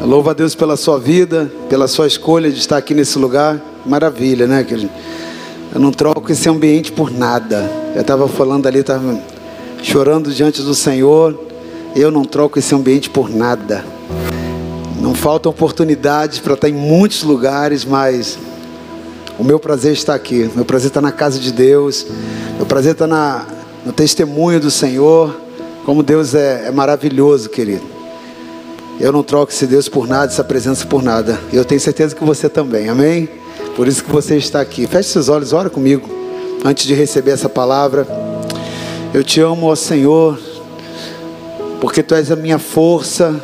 Louvo a Deus pela sua vida, pela sua escolha de estar aqui nesse lugar. Maravilha, né? Eu não troco esse ambiente por nada. Eu estava falando ali, estava chorando diante do Senhor. Eu não troco esse ambiente por nada. Não faltam oportunidades para estar em muitos lugares, mas o meu prazer está aqui. Meu prazer está na casa de Deus. Meu prazer está na, no testemunho do Senhor. Como Deus é, é maravilhoso, querido. Eu não troco esse Deus por nada, essa presença por nada. Eu tenho certeza que você também, amém? Por isso que você está aqui. Feche seus olhos, ora comigo, antes de receber essa palavra. Eu te amo, ó Senhor, porque Tu és a minha força,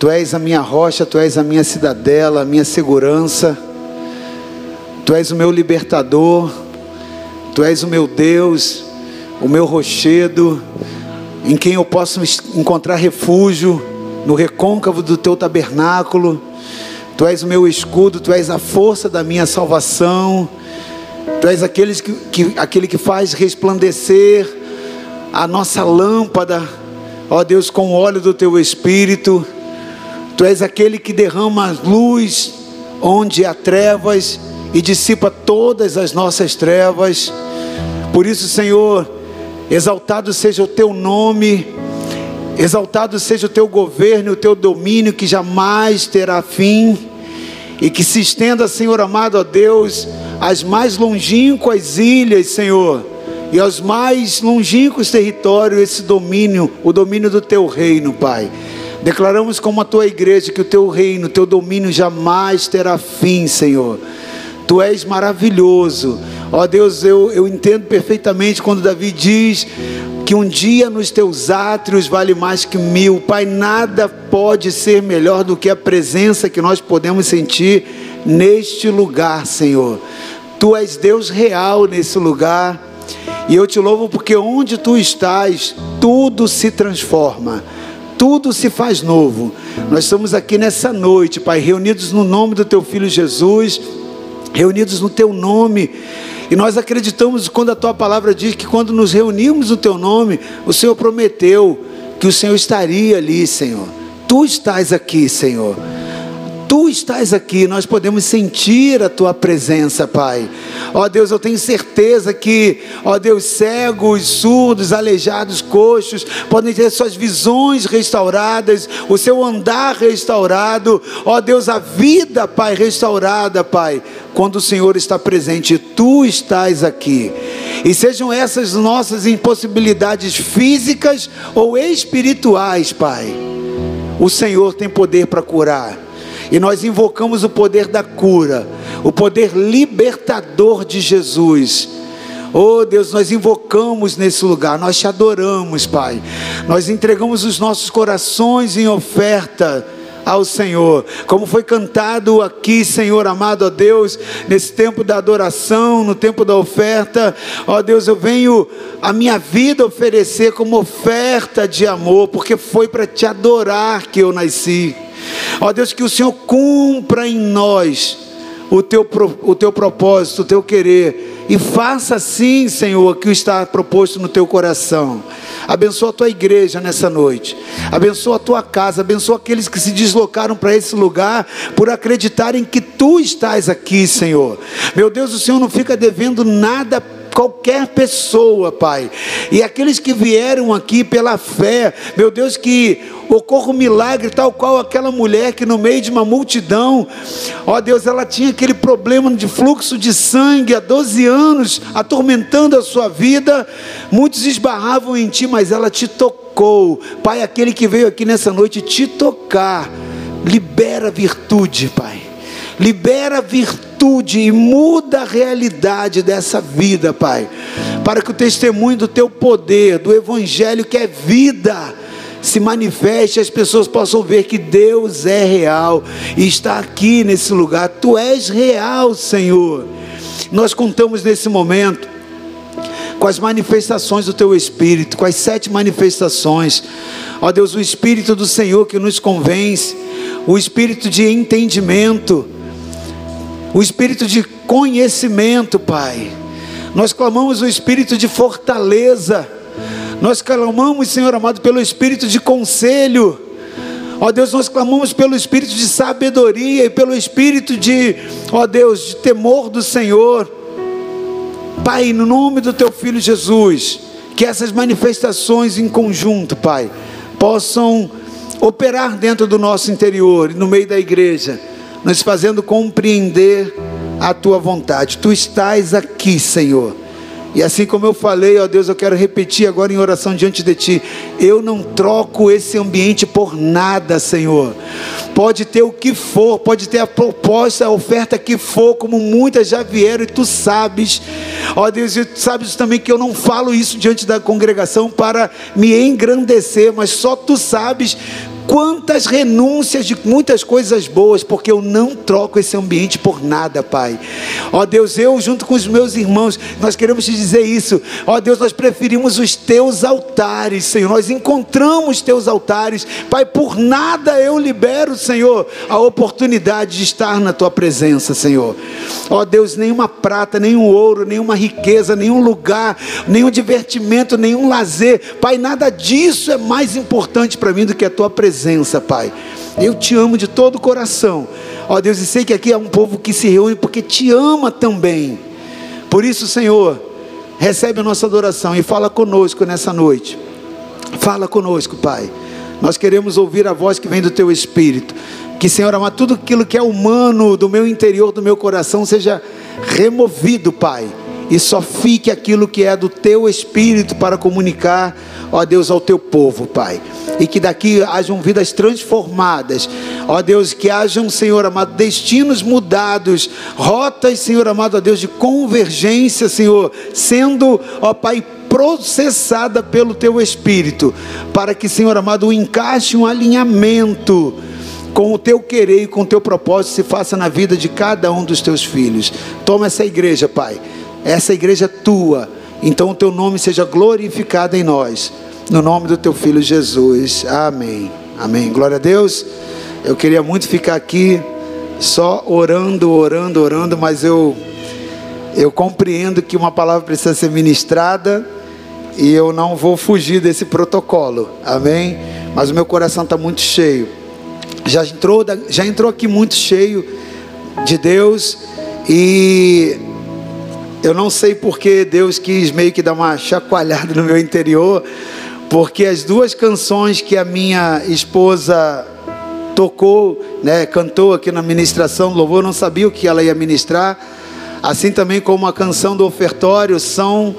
Tu és a minha rocha, Tu és a minha cidadela, a minha segurança. Tu és o meu libertador, Tu és o meu Deus, o meu rochedo, em quem eu posso encontrar refúgio no recôncavo do Teu tabernáculo. Tu és o meu escudo, Tu és a força da minha salvação. Tu és aquele que, que, aquele que faz resplandecer a nossa lâmpada, ó Deus, com o óleo do Teu Espírito. Tu és aquele que derrama luz onde há trevas e dissipa todas as nossas trevas. Por isso, Senhor, exaltado seja o Teu nome Exaltado seja o teu governo, o teu domínio, que jamais terá fim, e que se estenda, Senhor amado, a Deus, às mais longínquas ilhas, Senhor, e aos mais longínquos territórios, esse domínio, o domínio do teu reino, Pai. Declaramos como a tua igreja que o teu reino, o teu domínio jamais terá fim, Senhor. Tu és maravilhoso. Ó Deus, eu, eu entendo perfeitamente quando Davi diz que um dia nos teus átrios vale mais que mil. Pai, nada pode ser melhor do que a presença que nós podemos sentir neste lugar, Senhor. Tu és Deus real nesse lugar. E eu te louvo porque onde tu estás, tudo se transforma, tudo se faz novo. Nós estamos aqui nessa noite, Pai, reunidos no nome do teu filho Jesus, reunidos no teu nome e nós acreditamos quando a tua palavra diz que quando nos reunimos no teu nome, o Senhor prometeu que o Senhor estaria ali, Senhor. Tu estás aqui, Senhor. Tu estás aqui, nós podemos sentir a tua presença, Pai. Ó Deus, eu tenho certeza que, ó Deus, cegos, surdos, aleijados, coxos, podem ter suas visões restauradas, o seu andar restaurado, ó Deus, a vida, Pai, restaurada, Pai, quando o Senhor está presente, tu estás aqui. E sejam essas nossas impossibilidades físicas ou espirituais, Pai. O Senhor tem poder para curar. E nós invocamos o poder da cura, o poder libertador de Jesus. Oh Deus, nós invocamos nesse lugar, nós te adoramos, Pai. Nós entregamos os nossos corações em oferta ao Senhor. Como foi cantado aqui, Senhor amado, ó Deus, nesse tempo da adoração, no tempo da oferta, ó Deus, eu venho a minha vida oferecer como oferta de amor, porque foi para te adorar que eu nasci. Ó Deus, que o Senhor cumpra em nós o teu, o teu propósito, o teu querer. E faça assim, Senhor, o que está proposto no teu coração. Abençoa a tua igreja nessa noite. Abençoa a tua casa. Abençoa aqueles que se deslocaram para esse lugar por acreditarem que tu estás aqui, Senhor. Meu Deus, o Senhor não fica devendo nada qualquer pessoa, Pai. E aqueles que vieram aqui pela fé, meu Deus, que ocorra um milagre, tal qual aquela mulher que no meio de uma multidão, ó Deus, ela tinha aquele problema de fluxo de sangue há 12 anos, atormentando a sua vida. Muitos esbarravam em ti, mas ela te tocou. Pai, aquele que veio aqui nessa noite te tocar, libera virtude, Pai. Libera virtude atitude e muda a realidade dessa vida, Pai. Para que o testemunho do teu poder, do Evangelho que é vida, se manifeste, as pessoas possam ver que Deus é real e está aqui nesse lugar. Tu és real, Senhor. Nós contamos nesse momento com as manifestações do teu Espírito, com as sete manifestações. Ó Deus, o Espírito do Senhor que nos convence, o Espírito de entendimento o espírito de conhecimento, Pai. Nós clamamos o espírito de fortaleza. Nós clamamos, Senhor amado, pelo espírito de conselho. Ó Deus, nós clamamos pelo espírito de sabedoria e pelo espírito de, ó Deus, de temor do Senhor. Pai, no nome do teu filho Jesus, que essas manifestações em conjunto, Pai, possam operar dentro do nosso interior e no meio da igreja, nos fazendo compreender a tua vontade. Tu estás aqui, Senhor e assim como eu falei, ó Deus, eu quero repetir agora em oração diante de Ti. Eu não troco esse ambiente por nada, Senhor. Pode ter o que for, pode ter a proposta, a oferta que for, como muitas já vieram, e Tu sabes, ó Deus, e Tu sabes também que eu não falo isso diante da congregação para me engrandecer, mas só Tu sabes Quantas renúncias de muitas coisas boas, porque eu não troco esse ambiente por nada, Pai. Ó Deus, eu junto com os meus irmãos, nós queremos te dizer isso. Ó Deus, nós preferimos os teus altares, Senhor. Nós encontramos teus altares. Pai, por nada eu libero, Senhor, a oportunidade de estar na tua presença, Senhor. Ó Deus, nenhuma prata, nenhum ouro, nenhuma riqueza, nenhum lugar, nenhum divertimento, nenhum lazer. Pai, nada disso é mais importante para mim do que a tua presença presença, Pai. Eu te amo de todo o coração. Ó Deus, e sei que aqui é um povo que se reúne porque te ama também. Por isso, Senhor, recebe a nossa adoração e fala conosco nessa noite. Fala conosco, Pai. Nós queremos ouvir a voz que vem do teu espírito. Que, Senhor, amar tudo aquilo que é humano do meu interior, do meu coração, seja removido, Pai. E só fique aquilo que é do teu espírito para comunicar, ó Deus, ao teu povo, Pai e que daqui hajam vidas transformadas. Ó Deus, que hajam, Senhor amado, destinos mudados, rotas, Senhor amado, ó Deus, de convergência, Senhor, sendo, ó Pai, processada pelo teu Espírito, para que, Senhor amado, encaixe um alinhamento com o teu querer e com o teu propósito se faça na vida de cada um dos teus filhos. Toma essa igreja, Pai, essa igreja tua, então o teu nome seja glorificado em nós. No nome do teu filho Jesus. Amém. Amém. Glória a Deus. Eu queria muito ficar aqui só orando, orando, orando, mas eu eu compreendo que uma palavra precisa ser ministrada e eu não vou fugir desse protocolo. Amém. Mas o meu coração está muito cheio. Já entrou, já entrou aqui muito cheio de Deus e eu não sei porque Deus quis meio que dar uma chacoalhada no meu interior porque as duas canções que a minha esposa tocou, né, cantou aqui na ministração do louvor, não sabia o que ela ia ministrar, assim também como a canção do ofertório, são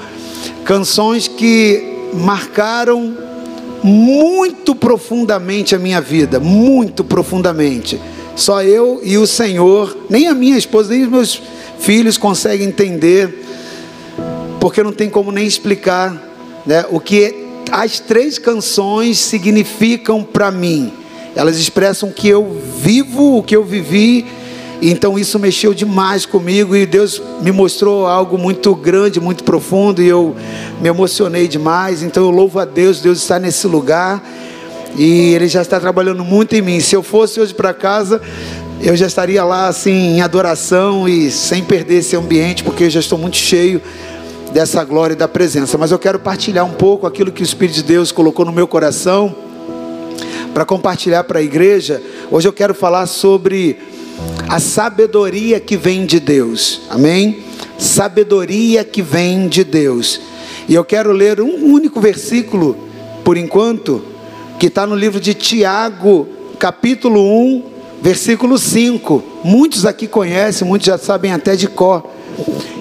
canções que marcaram muito profundamente a minha vida, muito profundamente. Só eu e o Senhor, nem a minha esposa, nem os meus filhos conseguem entender, porque não tem como nem explicar né, o que as três canções significam para mim. Elas expressam que eu vivo, o que eu vivi. Então isso mexeu demais comigo e Deus me mostrou algo muito grande, muito profundo e eu me emocionei demais. Então eu louvo a Deus, Deus está nesse lugar e Ele já está trabalhando muito em mim. Se eu fosse hoje para casa, eu já estaria lá assim em adoração e sem perder esse ambiente, porque eu já estou muito cheio dessa glória e da presença. Mas eu quero partilhar um pouco aquilo que o Espírito de Deus colocou no meu coração para compartilhar para a igreja. Hoje eu quero falar sobre a sabedoria que vem de Deus. Amém? Sabedoria que vem de Deus. E eu quero ler um único versículo, por enquanto, que está no livro de Tiago, capítulo 1, versículo 5. Muitos aqui conhecem, muitos já sabem até de cor.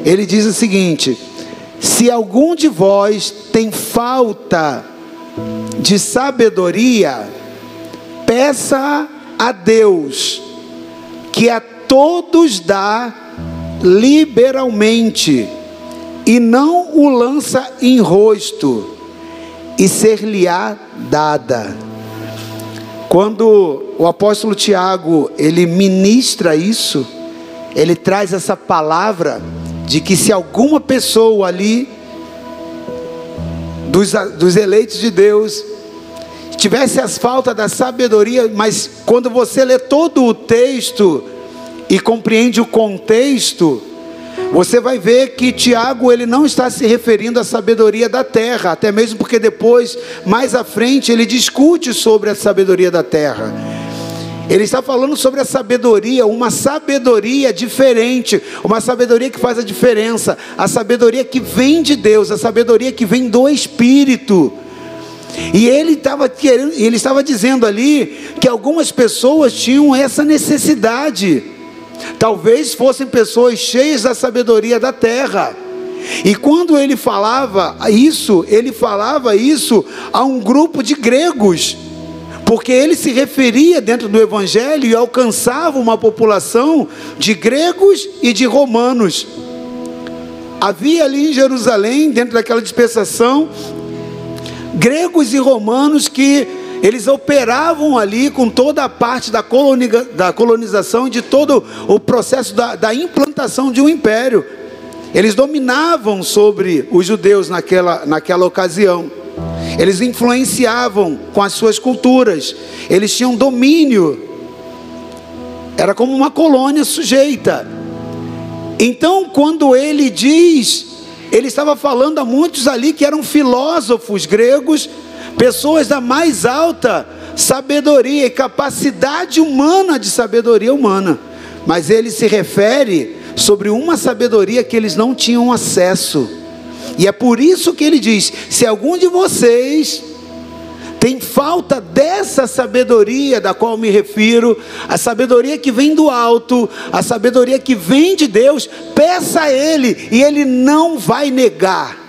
Ele diz o seguinte: se algum de vós tem falta de sabedoria, peça a Deus, que a todos dá liberalmente, e não o lança em rosto, e ser-lhe-á dada. Quando o apóstolo Tiago, ele ministra isso, ele traz essa palavra, de que se alguma pessoa ali, dos, dos eleitos de Deus, tivesse as faltas da sabedoria, mas quando você lê todo o texto e compreende o contexto, você vai ver que Tiago ele não está se referindo à sabedoria da terra, até mesmo porque depois, mais à frente, ele discute sobre a sabedoria da terra. Ele está falando sobre a sabedoria, uma sabedoria diferente, uma sabedoria que faz a diferença, a sabedoria que vem de Deus, a sabedoria que vem do Espírito. E ele estava querendo, ele estava dizendo ali que algumas pessoas tinham essa necessidade. Talvez fossem pessoas cheias da sabedoria da terra. E quando ele falava isso, ele falava isso a um grupo de gregos porque ele se referia dentro do evangelho e alcançava uma população de gregos e de romanos. Havia ali em Jerusalém, dentro daquela dispensação, gregos e romanos que eles operavam ali com toda a parte da, colonização, de todo o processo da, da implantação de um império. Eles dominavam sobre os judeus naquela, naquela ocasião. Eles influenciavam com as suas culturas, eles tinham domínio, era como uma colônia sujeita. Então, quando ele diz, ele estava falando a muitos ali que eram filósofos gregos, pessoas da mais alta sabedoria e capacidade humana de sabedoria humana, mas ele se refere sobre uma sabedoria que eles não tinham acesso. E é por isso que ele diz: se algum de vocês tem falta dessa sabedoria da qual me refiro, a sabedoria que vem do alto, a sabedoria que vem de Deus, peça a Ele e Ele não vai negar.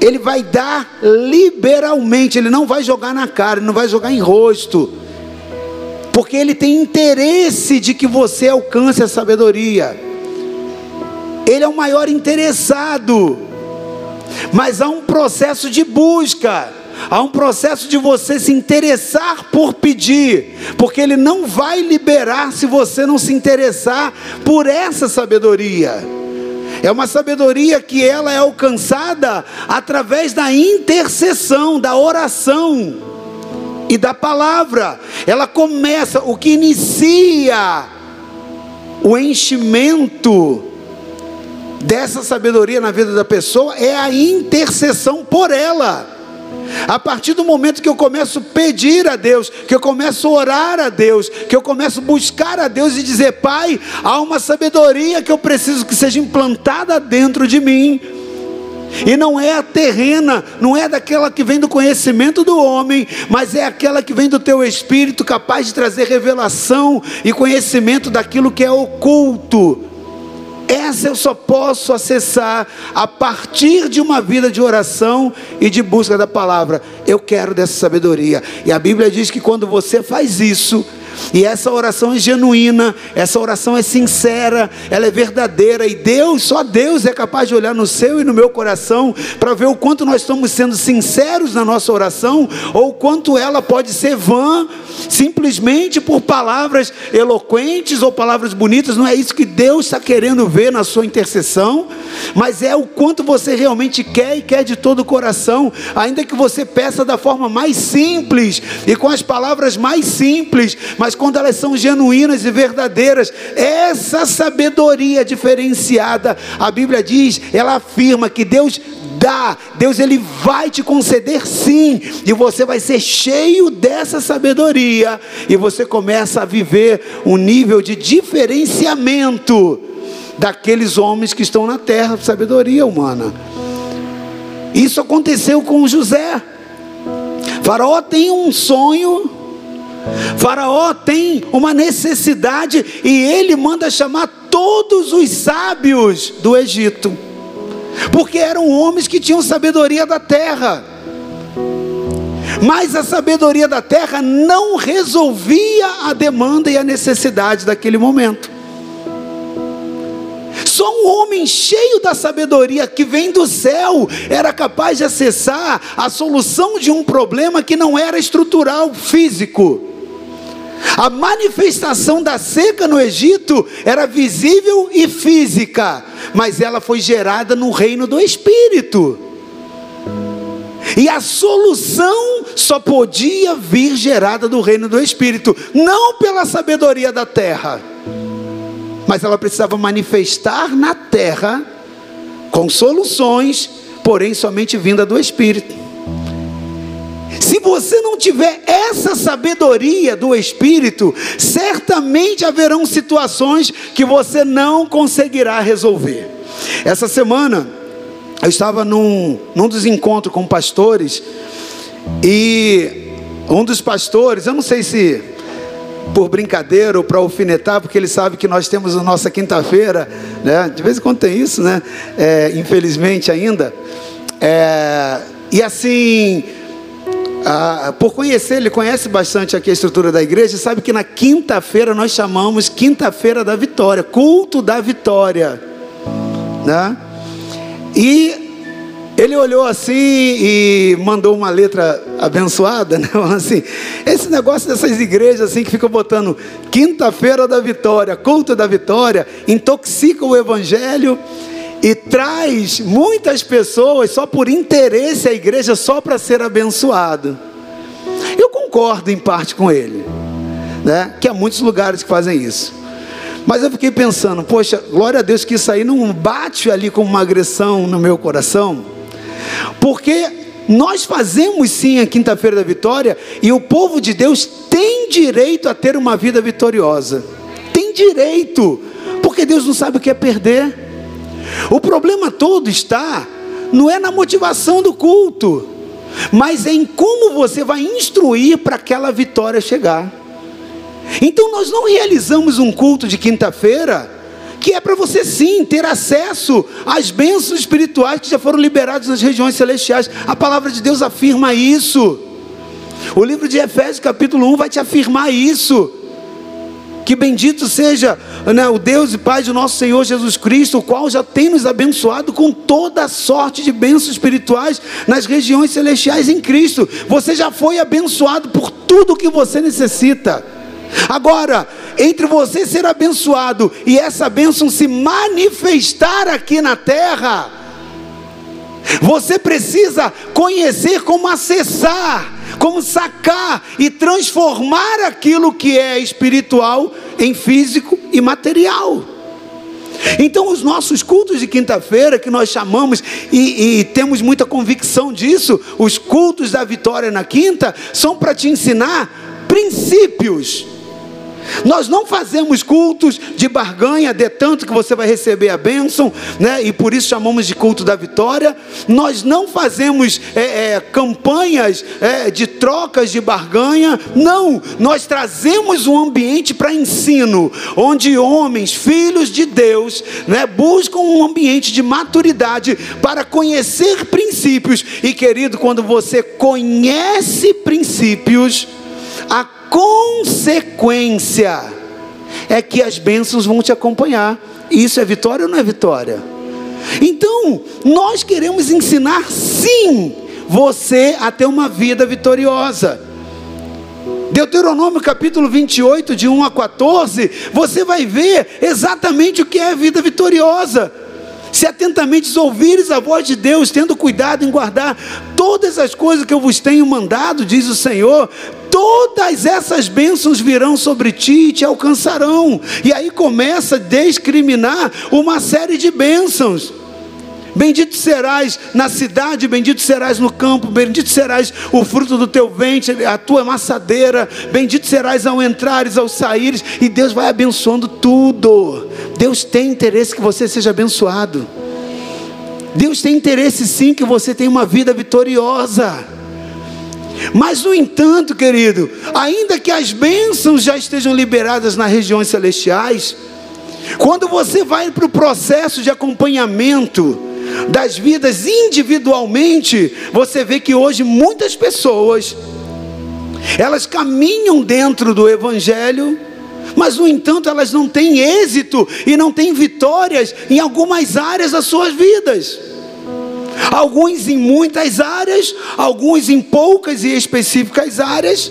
Ele vai dar liberalmente, Ele não vai jogar na cara, Ele não vai jogar em rosto, porque Ele tem interesse de que você alcance a sabedoria. Ele é o maior interessado mas há um processo de busca, há um processo de você se interessar por pedir, porque Ele não vai liberar se você não se interessar por essa sabedoria. É uma sabedoria que ela é alcançada através da intercessão, da oração e da palavra. Ela começa, o que inicia o enchimento dessa sabedoria na vida da pessoa é a intercessão por ela. A partir do momento que eu começo a pedir a Deus, que eu começo a orar a Deus, que eu começo a buscar a Deus e dizer: Pai, há uma sabedoria que eu preciso que seja implantada dentro de mim. E não é a terrena, não é daquela que vem do conhecimento do homem, mas é aquela que vem do teu espírito, capaz de trazer revelação e conhecimento daquilo que é oculto essa eu só posso acessar a partir de uma vida de oração e de busca da palavra. Eu quero dessa sabedoria. E a Bíblia diz que quando você faz isso, e essa oração é genuína, essa oração é sincera, ela é verdadeira. E Deus, só Deus é capaz de olhar no seu e no meu coração para ver o quanto nós estamos sendo sinceros na nossa oração, ou quanto ela pode ser vã, simplesmente por palavras eloquentes ou palavras bonitas. Não é isso que Deus está querendo ver na sua intercessão, mas é o quanto você realmente quer e quer de todo o coração, ainda que você peça da forma mais simples e com as palavras mais simples, mas quando elas são genuínas e verdadeiras, essa sabedoria diferenciada, a Bíblia diz, ela afirma que Deus dá, Deus ele vai te conceder sim, e você vai ser cheio dessa sabedoria, e você começa a viver um nível de diferenciamento daqueles homens que estão na terra, sabedoria humana. Isso aconteceu com José. Faraó tem um sonho Faraó tem uma necessidade e ele manda chamar todos os sábios do Egito, porque eram homens que tinham sabedoria da terra. Mas a sabedoria da terra não resolvia a demanda e a necessidade daquele momento. Só um homem cheio da sabedoria que vem do céu era capaz de acessar a solução de um problema que não era estrutural, físico. A manifestação da seca no Egito era visível e física, mas ela foi gerada no reino do Espírito. E a solução só podia vir gerada do reino do Espírito, não pela sabedoria da terra, mas ela precisava manifestar na terra com soluções, porém somente vinda do Espírito. Se você não tiver essa sabedoria do Espírito, certamente haverão situações que você não conseguirá resolver. Essa semana, eu estava num, num dos encontros com pastores, e um dos pastores, eu não sei se por brincadeira ou para alfinetar, porque ele sabe que nós temos a nossa quinta-feira, né? De vez em quando tem isso, né? É, infelizmente ainda. É, e assim, ah, por conhecer, ele conhece bastante aqui a estrutura da igreja, sabe que na quinta-feira nós chamamos Quinta-feira da Vitória, culto da vitória, né? E ele olhou assim e mandou uma letra abençoada, né? Assim, esse negócio dessas igrejas assim que ficam botando quinta-feira da vitória, culto da vitória, intoxica o evangelho e traz muitas pessoas só por interesse à igreja, só para ser abençoado. Eu concordo em parte com ele, né? Que há muitos lugares que fazem isso. Mas eu fiquei pensando, poxa, glória a Deus que isso aí não bate ali como uma agressão no meu coração, porque nós fazemos sim a quinta-feira da vitória e o povo de Deus tem direito a ter uma vida vitoriosa. Tem direito, porque Deus não sabe o que é perder. O problema todo está, não é na motivação do culto, mas é em como você vai instruir para aquela vitória chegar. Então nós não realizamos um culto de quinta-feira que é para você sim ter acesso às bênçãos espirituais que já foram liberadas nas regiões celestiais. A palavra de Deus afirma isso. O livro de Efésios, capítulo 1, vai te afirmar isso. Que bendito seja né, o Deus e Pai de nosso Senhor Jesus Cristo, o qual já tem nos abençoado com toda sorte de bênçãos espirituais nas regiões celestiais em Cristo. Você já foi abençoado por tudo que você necessita. Agora, entre você ser abençoado e essa bênção se manifestar aqui na terra, você precisa conhecer como acessar como sacar e transformar aquilo que é espiritual em físico e material. Então, os nossos cultos de quinta-feira, que nós chamamos e, e, temos muita convicção disso, os cultos da vitória na quinta, são para te ensinar princípios nós não fazemos cultos de barganha, de tanto que você vai receber a bênção, né? e por isso chamamos de culto da vitória. Nós não fazemos é, é, campanhas é, de trocas de barganha, não. Nós trazemos um ambiente para ensino, onde homens, filhos de Deus, né, buscam um ambiente de maturidade para conhecer princípios. E querido, quando você conhece princípios, a consequência é que as bênçãos vão te acompanhar. Isso é vitória ou não é vitória? Então, nós queremos ensinar sim você a ter uma vida vitoriosa. Deuteronômio capítulo 28, de 1 a 14, você vai ver exatamente o que é a vida vitoriosa. Se atentamente ouvires a voz de Deus, tendo cuidado em guardar todas as coisas que eu vos tenho mandado, diz o Senhor, todas essas bênçãos virão sobre ti e te alcançarão. E aí começa a discriminar uma série de bênçãos. Bendito serás na cidade, bendito serás no campo, bendito serás o fruto do teu ventre, a tua maçadeira, bendito serás ao entrares, ao saíres, e Deus vai abençoando tudo. Deus tem interesse que você seja abençoado. Deus tem interesse sim que você tenha uma vida vitoriosa. Mas, no entanto, querido, ainda que as bênçãos já estejam liberadas nas regiões celestiais, quando você vai para o processo de acompanhamento das vidas individualmente, você vê que hoje muitas pessoas elas caminham dentro do evangelho, mas no entanto elas não têm êxito e não têm vitórias em algumas áreas das suas vidas. Alguns em muitas áreas, alguns em poucas e específicas áreas.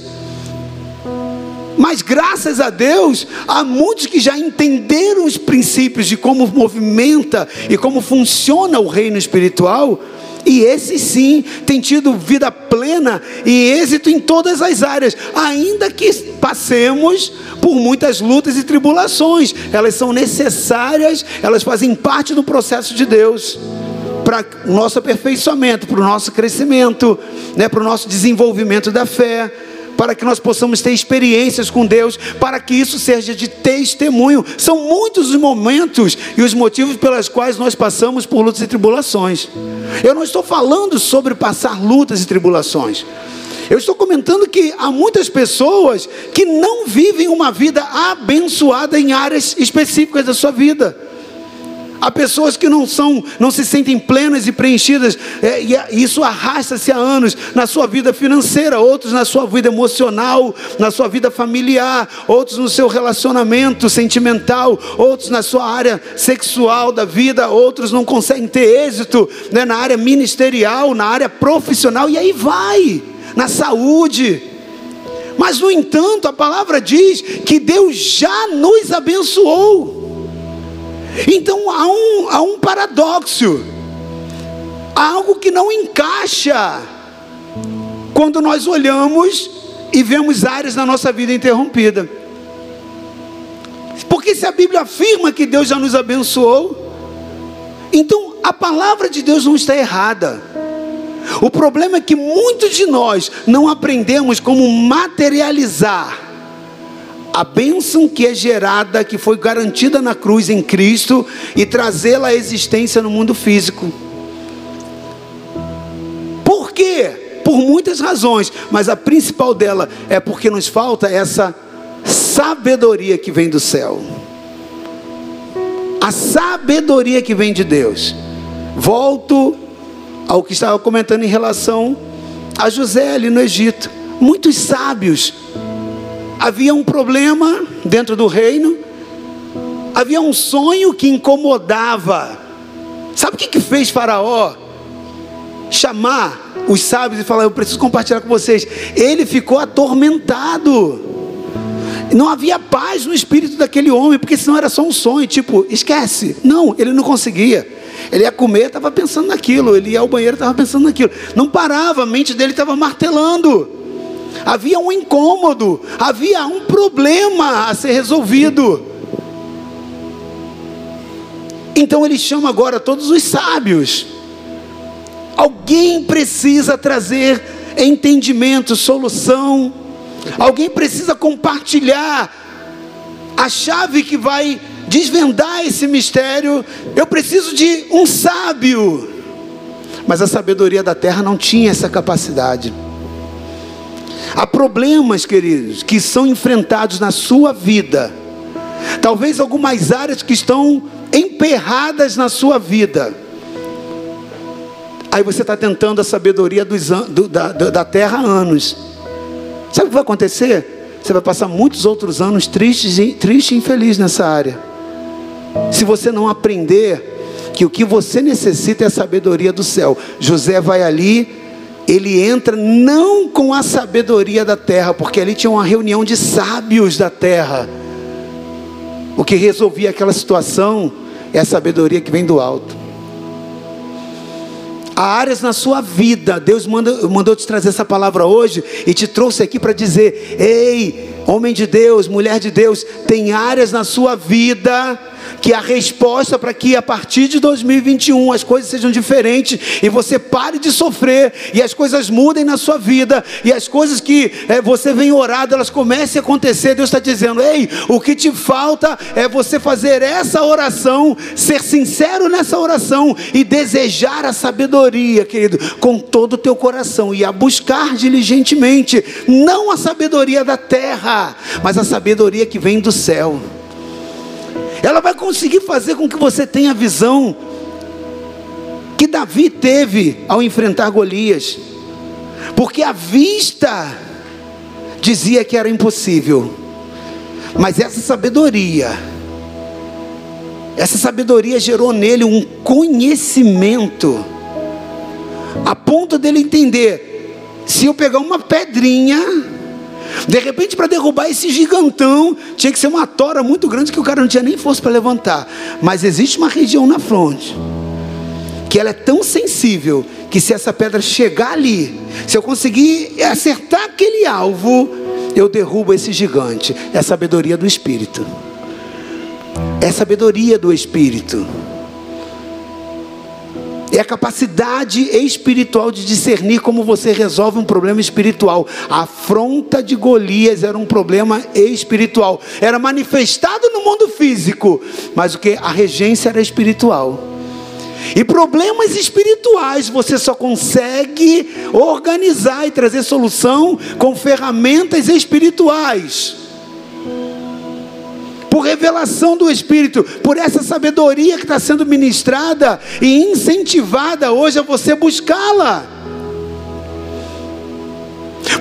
Mas graças a Deus, há muitos que já entenderam os princípios de como movimenta e como funciona o reino espiritual E esses sim têm tido vida plena e êxito em todas as áreas, ainda que passemos por muitas lutas e tribulações. Elas são necessárias, elas fazem parte do processo de Deus para o nosso aperfeiçoamento, para o nosso crescimento, né, para o nosso desenvolvimento da fé para que nós possamos ter experiências com Deus, para que isso seja de testemunho. São muitos os momentos e os motivos pelos quais nós passamos por lutas e tribulações. Eu não estou falando sobre passar lutas e tribulações. Eu estou comentando que há muitas pessoas que não vivem uma vida abençoada em áreas específicas da sua vida. Há pessoas que não são, não se sentem plenas e preenchidas, é, e isso arrasta-se há anos na sua vida financeira, outros na sua vida emocional, na sua vida familiar, outros no seu relacionamento sentimental, outros na sua área sexual da vida, outros não conseguem ter êxito né, na área ministerial, na área profissional, e aí vai, na saúde. Mas, no entanto, a palavra diz que Deus já nos abençoou. Então há um, há um paradoxo, há algo que não encaixa quando nós olhamos e vemos áreas na nossa vida interrompida. Porque se a Bíblia afirma que Deus já nos abençoou, então a palavra de Deus não está errada. O problema é que muitos de nós não aprendemos como materializar a bênção que é gerada, que foi garantida na cruz em Cristo e trazê-la à existência no mundo físico. Por quê? Por muitas razões, mas a principal dela é porque nos falta essa sabedoria que vem do céu. A sabedoria que vem de Deus. Volto ao que estava comentando em relação a José ali no Egito. Muitos sábios havia um problema dentro do reino, havia um sonho que incomodava. Sabe o que, que fez Faraó? Chamar os sábios e falar: Eu preciso compartilhar com vocês. Ele ficou atormentado. Não havia paz no espírito daquele homem, porque senão era só um sonho, tipo, esquece. Não, ele não conseguia. Ele ia comer, estava pensando naquilo. Ele ia ao banheiro, estava pensando naquilo. Não parava, a mente dele estava martelando havia um incômodo, havia um problema a ser resolvido. Então ele chama agora todos os sábios. Alguém precisa trazer entendimento, solução. Alguém precisa compartilhar a chave que vai desvendar esse mistério. Eu preciso de um sábio. Mas a sabedoria da terra não tinha essa capacidade. Há problemas, queridos, que são enfrentados na sua vida. Talvez algumas áreas que estão emperradas na sua vida. Aí você está tentando a sabedoria dos, do, da, da terra há anos. Sabe o que vai acontecer? Você vai passar muitos outros anos tristes e, triste e infeliz nessa área. Se você não aprender que o que você necessita é a sabedoria do céu. José vai ali ele entra não com a sabedoria da terra, porque ali tinha uma reunião de sábios da terra. O que resolvia aquela situação é a sabedoria que vem do alto. Há áreas na sua vida, Deus manda, mandou te trazer essa palavra hoje e te trouxe aqui para dizer: ei, homem de Deus, mulher de Deus, tem áreas na sua vida que a resposta para que a partir de 2021 as coisas sejam diferentes e você pare de sofrer e as coisas mudem na sua vida e as coisas que é, você vem orado elas comecem a acontecer. Deus está dizendo: ei, o que te falta é você fazer essa oração, ser sincero nessa oração e desejar a sabedoria, querido, com todo o teu coração e a buscar diligentemente, não a sabedoria da terra, mas a sabedoria que vem do céu. Ela vai conseguir fazer com que você tenha a visão que Davi teve ao enfrentar Golias. Porque a vista dizia que era impossível. Mas essa sabedoria, essa sabedoria gerou nele um conhecimento, a ponto dele entender: se eu pegar uma pedrinha, de repente, para derrubar esse gigantão, tinha que ser uma tora muito grande que o cara não tinha nem força para levantar. Mas existe uma região na fronte que ela é tão sensível que se essa pedra chegar ali, se eu conseguir acertar aquele alvo, eu derrubo esse gigante. É sabedoria do Espírito. É sabedoria do Espírito. É a capacidade espiritual de discernir como você resolve um problema espiritual. A afronta de Golias era um problema espiritual. Era manifestado no mundo físico, mas o que? A regência era espiritual. E problemas espirituais você só consegue organizar e trazer solução com ferramentas espirituais por revelação do Espírito, por essa sabedoria que está sendo ministrada e incentivada hoje a você buscá-la.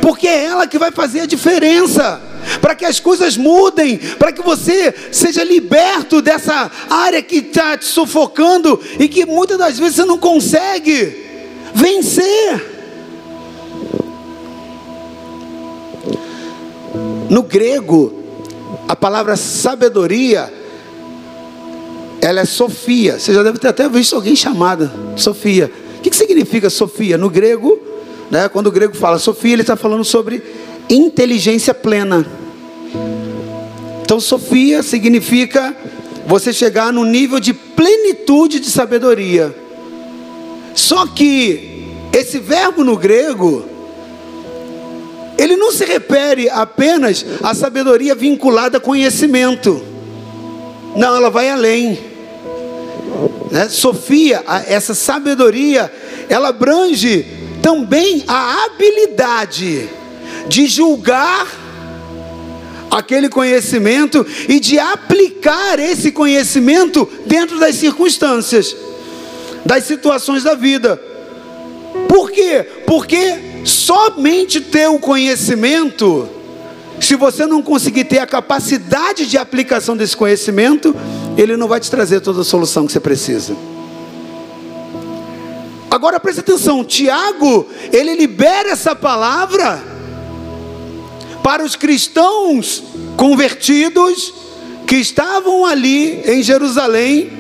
Porque é ela que vai fazer a diferença, para que as coisas mudem, para que você seja liberto dessa área que está te sufocando e que muitas das vezes você não consegue vencer. No grego, a palavra sabedoria, ela é Sofia. Você já deve ter até visto alguém chamada Sofia. O que, significa Sofia? No grego, né, quando o grego fala Sofia, ele está falando sobre inteligência plena. Então, Sofia significa você chegar no nível de plenitude de sabedoria. Só que esse verbo no grego, ele não se refere apenas à sabedoria vinculada a conhecimento. Não, ela vai além. Né? Sofia, essa sabedoria, ela abrange também a habilidade de julgar aquele conhecimento e de aplicar esse conhecimento dentro das circunstâncias, das situações da vida. Por quê? Porque somente ter o conhecimento, se você não conseguir ter a capacidade de aplicação desse conhecimento, ele não vai te trazer toda a solução que você precisa. Agora preste atenção, Tiago, ele libera essa palavra para os cristãos convertidos que estavam ali em Jerusalém,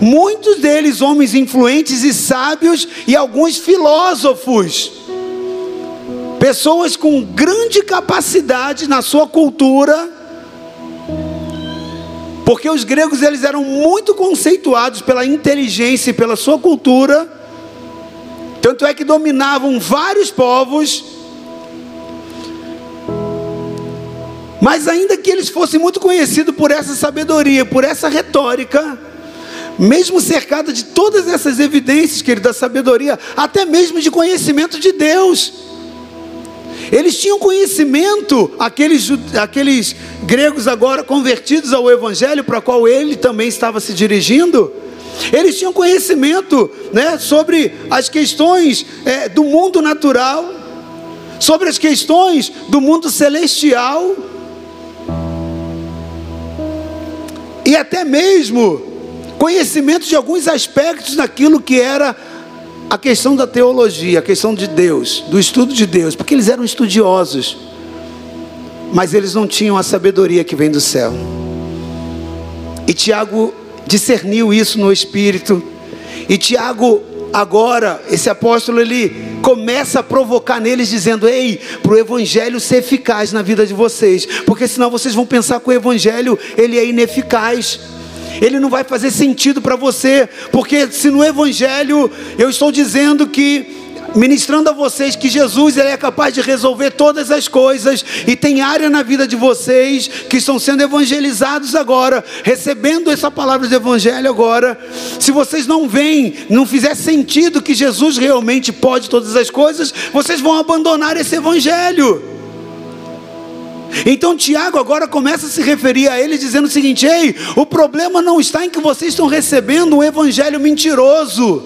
muitos deles homens influentes e sábios e alguns filósofos pessoas com grande capacidade na sua cultura, porque os gregos eles eram muito conceituados pela inteligência e pela sua cultura, tanto é que dominavam vários povos, mas ainda que eles fossem muito conhecidos por essa sabedoria, por essa retórica, mesmo cercado de todas essas evidências, querido, da sabedoria, até mesmo de conhecimento de Deus, eles tinham conhecimento, aqueles, aqueles gregos agora convertidos ao Evangelho, para qual ele também estava se dirigindo. Eles tinham conhecimento né, sobre as questões é, do mundo natural, sobre as questões do mundo celestial, e até mesmo conhecimento de alguns aspectos daquilo que era a questão da teologia, a questão de Deus, do estudo de Deus, porque eles eram estudiosos, mas eles não tinham a sabedoria que vem do céu. E Tiago discerniu isso no espírito. E Tiago, agora, esse apóstolo, ele começa a provocar neles, dizendo: Ei, para o evangelho ser eficaz na vida de vocês, porque senão vocês vão pensar que o evangelho ele é ineficaz ele não vai fazer sentido para você, porque se no Evangelho eu estou dizendo que ministrando a vocês que Jesus ele é capaz de resolver todas as coisas e tem área na vida de vocês que estão sendo evangelizados agora, recebendo essa palavra do evangelho agora. Se vocês não veem, não fizer sentido que Jesus realmente pode todas as coisas, vocês vão abandonar esse evangelho. Então Tiago agora começa a se referir a ele dizendo o seguinte: ei, o problema não está em que vocês estão recebendo um evangelho mentiroso,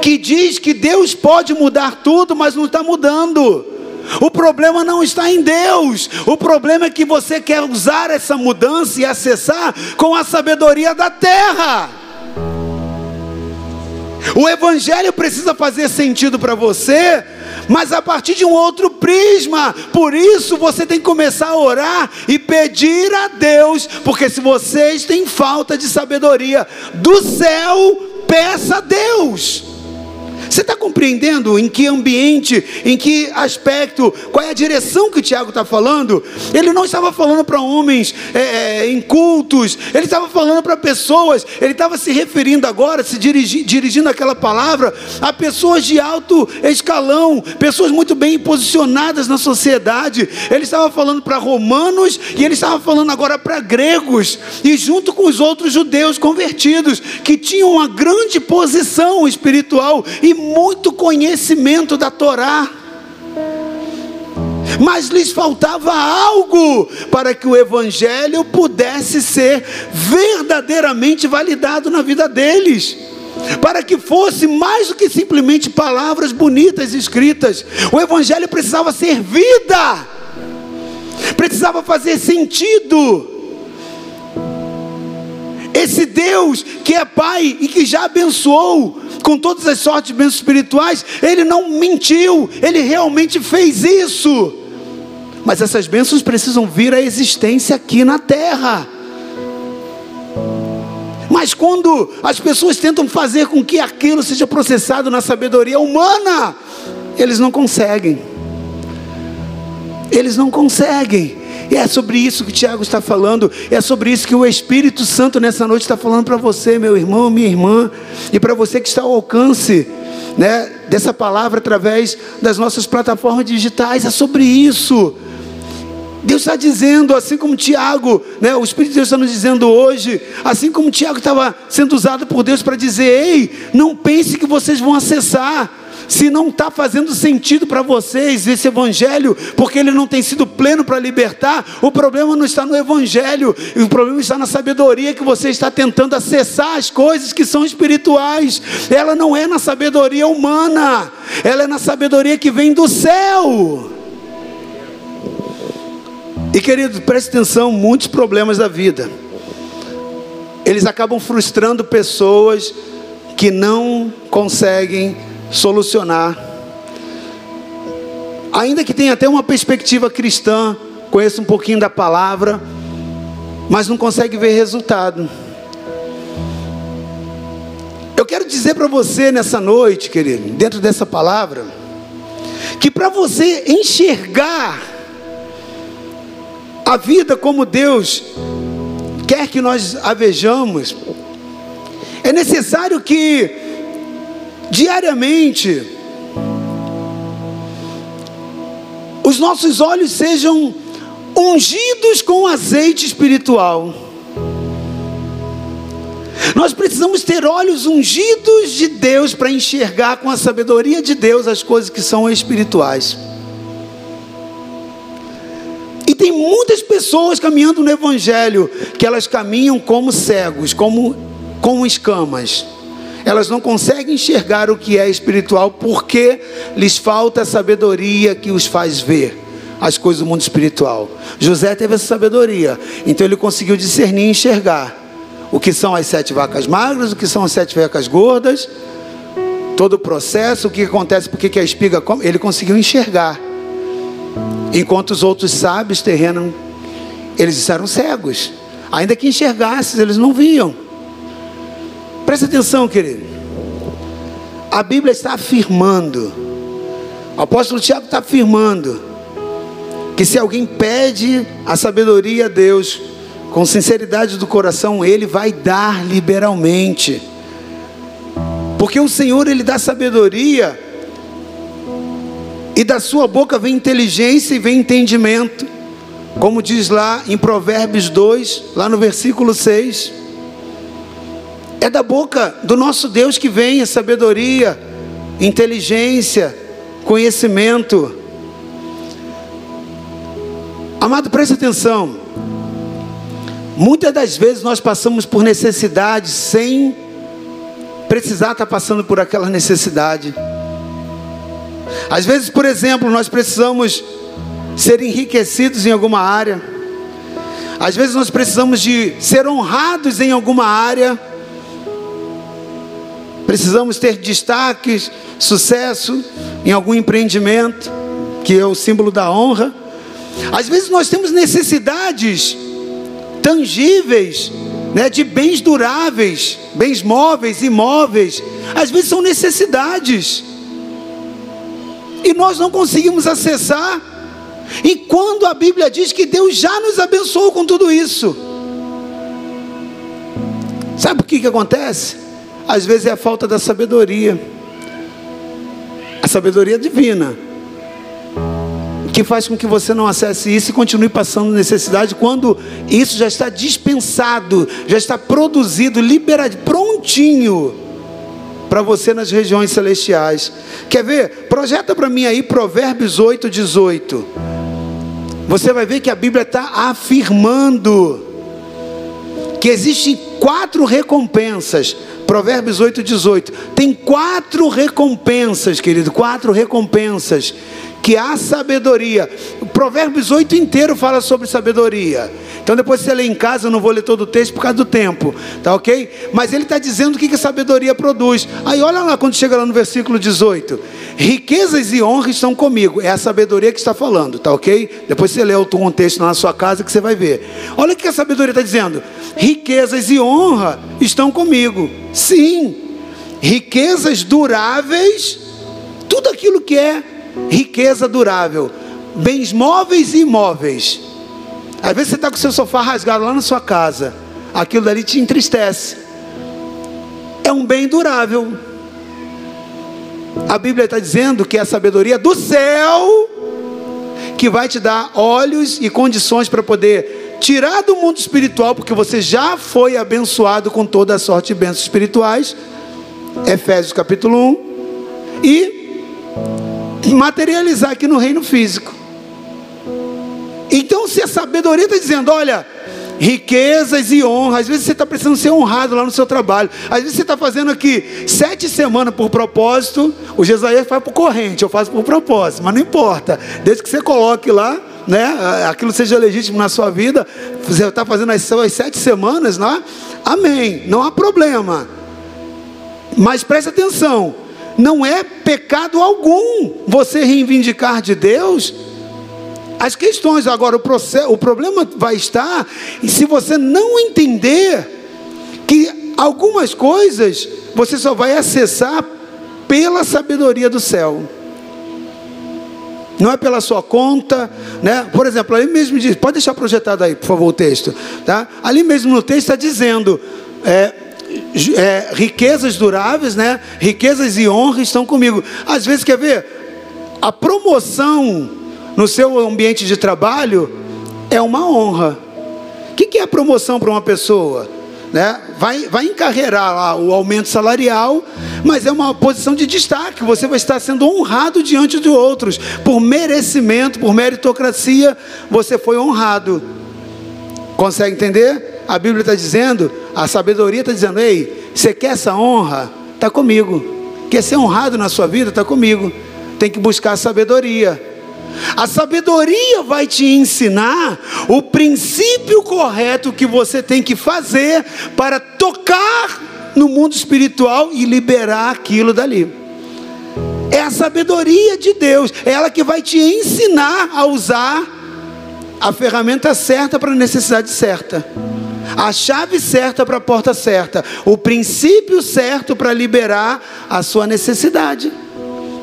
que diz que Deus pode mudar tudo, mas não está mudando. O problema não está em Deus, o problema é que você quer usar essa mudança e acessar com a sabedoria da terra. O Evangelho precisa fazer sentido para você, mas a partir de um outro prisma. Por isso você tem que começar a orar e pedir a Deus, porque se vocês têm falta de sabedoria do céu, peça a Deus. Você está compreendendo em que ambiente, em que aspecto, qual é a direção que o Tiago está falando? Ele não estava falando para homens é, é, incultos, ele estava falando para pessoas, ele estava se referindo agora, se dirigi, dirigindo aquela palavra a pessoas de alto escalão, pessoas muito bem posicionadas na sociedade. Ele estava falando para romanos e ele estava falando agora para gregos, e junto com os outros judeus convertidos, que tinham uma grande posição espiritual e muito conhecimento da Torá. Mas lhes faltava algo para que o Evangelho pudesse ser verdadeiramente validado na vida deles para que fosse mais do que simplesmente palavras bonitas escritas. O Evangelho precisava ser vida, precisava fazer sentido. Esse Deus que é Pai e que já abençoou com todas as sortes de bênçãos espirituais, ele não mentiu, ele realmente fez isso. Mas essas bênçãos precisam vir à existência aqui na terra. Mas quando as pessoas tentam fazer com que aquilo seja processado na sabedoria humana, eles não conseguem. Eles não conseguem. E é sobre isso que Tiago está falando, é sobre isso que o Espírito Santo nessa noite está falando para você, meu irmão, minha irmã, e para você que está ao alcance né, dessa palavra através das nossas plataformas digitais, é sobre isso. Deus está dizendo, assim como Tiago, né, o Espírito de Deus está nos dizendo hoje, assim como Tiago estava sendo usado por Deus para dizer: ei, não pense que vocês vão acessar se não está fazendo sentido para vocês esse evangelho, porque ele não tem sido pleno para libertar, o problema não está no evangelho, o problema está na sabedoria que você está tentando acessar as coisas que são espirituais. Ela não é na sabedoria humana, ela é na sabedoria que vem do céu. E querido, preste atenção, muitos problemas da vida. Eles acabam frustrando pessoas que não conseguem solucionar. Ainda que tenha até uma perspectiva cristã, conheça um pouquinho da palavra, mas não consegue ver resultado. Eu quero dizer para você nessa noite, querido, dentro dessa palavra, que para você enxergar a vida como Deus quer que nós a vejamos, é necessário que diariamente, os nossos olhos sejam ungidos com azeite espiritual. Nós precisamos ter olhos ungidos de Deus para enxergar com a sabedoria de Deus as coisas que são espirituais. E tem muitas pessoas caminhando no Evangelho que elas caminham como cegos, como, como escamas elas não conseguem enxergar o que é espiritual porque lhes falta a sabedoria que os faz ver as coisas do mundo espiritual. José teve essa sabedoria, então ele conseguiu discernir e enxergar o que são as sete vacas magras, o que são as sete vacas gordas, todo o processo, o que acontece, porque que a espiga come, ele conseguiu enxergar. Enquanto os outros sábios terrenos, eles eram cegos, ainda que enxergassem, eles não viam. Presta atenção, querido. A Bíblia está afirmando, o apóstolo Tiago está afirmando, que se alguém pede a sabedoria a Deus, com sinceridade do coração, Ele vai dar liberalmente. Porque o Senhor, Ele dá sabedoria, e da sua boca vem inteligência e vem entendimento, como diz lá em Provérbios 2, lá no versículo 6. É da boca do nosso Deus que vem a sabedoria, inteligência, conhecimento. Amado, preste atenção. Muitas das vezes nós passamos por necessidades sem precisar estar passando por aquela necessidade. Às vezes, por exemplo, nós precisamos ser enriquecidos em alguma área. Às vezes nós precisamos de ser honrados em alguma área precisamos ter destaques, sucesso em algum empreendimento, que é o símbolo da honra. Às vezes nós temos necessidades tangíveis né, de bens duráveis, bens móveis, imóveis, às vezes são necessidades. E nós não conseguimos acessar. E quando a Bíblia diz que Deus já nos abençoou com tudo isso. Sabe o que, que acontece? Às vezes é a falta da sabedoria. A sabedoria divina que faz com que você não acesse isso e continue passando necessidade quando isso já está dispensado, já está produzido, liberado, prontinho para você nas regiões celestiais. Quer ver? Projeta para mim aí Provérbios 8, 18. Você vai ver que a Bíblia está afirmando que existem quatro recompensas. Provérbios 8, 18. Tem quatro recompensas, querido, quatro recompensas que há sabedoria. O Provérbios 8 inteiro fala sobre sabedoria. Então depois você lê em casa, eu não vou ler todo o texto por causa do tempo, tá ok? Mas ele está dizendo o que, que a sabedoria produz. Aí olha lá quando chega lá no versículo 18: Riquezas e honra estão comigo. É a sabedoria que está falando, tá ok? Depois você lê o texto na sua casa que você vai ver. Olha o que a sabedoria está dizendo: Riquezas e honra estão comigo. Sim, riquezas duráveis, tudo aquilo que é riqueza durável, bens móveis e imóveis. Às vezes você está com o seu sofá rasgado lá na sua casa, aquilo dali te entristece. É um bem durável. A Bíblia está dizendo que é a sabedoria do céu que vai te dar olhos e condições para poder tirar do mundo espiritual, porque você já foi abençoado com toda a sorte de bênçãos espirituais. Efésios capítulo 1. E materializar aqui no reino físico. Então, se a sabedoria está dizendo, olha, riquezas e honra, às vezes você está precisando ser honrado lá no seu trabalho, às vezes você está fazendo aqui sete semanas por propósito, o Jesaías faz por corrente, eu faço por propósito, mas não importa, desde que você coloque lá, né, aquilo seja legítimo na sua vida, você está fazendo as suas sete semanas né? amém, não há problema, mas preste atenção, não é pecado algum você reivindicar de Deus as questões. Agora, o, processo, o problema vai estar se você não entender que algumas coisas você só vai acessar pela sabedoria do céu. Não é pela sua conta, né? Por exemplo, ali mesmo diz, pode deixar projetado aí, por favor, o texto, tá? Ali mesmo no texto está dizendo, é, é, riquezas duráveis, né? Riquezas e honra estão comigo. Às vezes, quer ver? A promoção no seu ambiente de trabalho é uma honra. O que é a promoção para uma pessoa? Né? Vai, vai encarreirar lá o aumento salarial, mas é uma posição de destaque. Você vai estar sendo honrado diante de outros. Por merecimento, por meritocracia, você foi honrado. Consegue entender? a Bíblia está dizendo, a sabedoria está dizendo: ei, você quer essa honra? Está comigo. Quer ser honrado na sua vida? Está comigo. Tem que buscar sabedoria. A sabedoria vai te ensinar o princípio correto que você tem que fazer para tocar no mundo espiritual e liberar aquilo dali. É a sabedoria de Deus, é ela que vai te ensinar a usar a ferramenta certa para a necessidade certa a chave certa para a porta certa, o princípio certo para liberar a sua necessidade.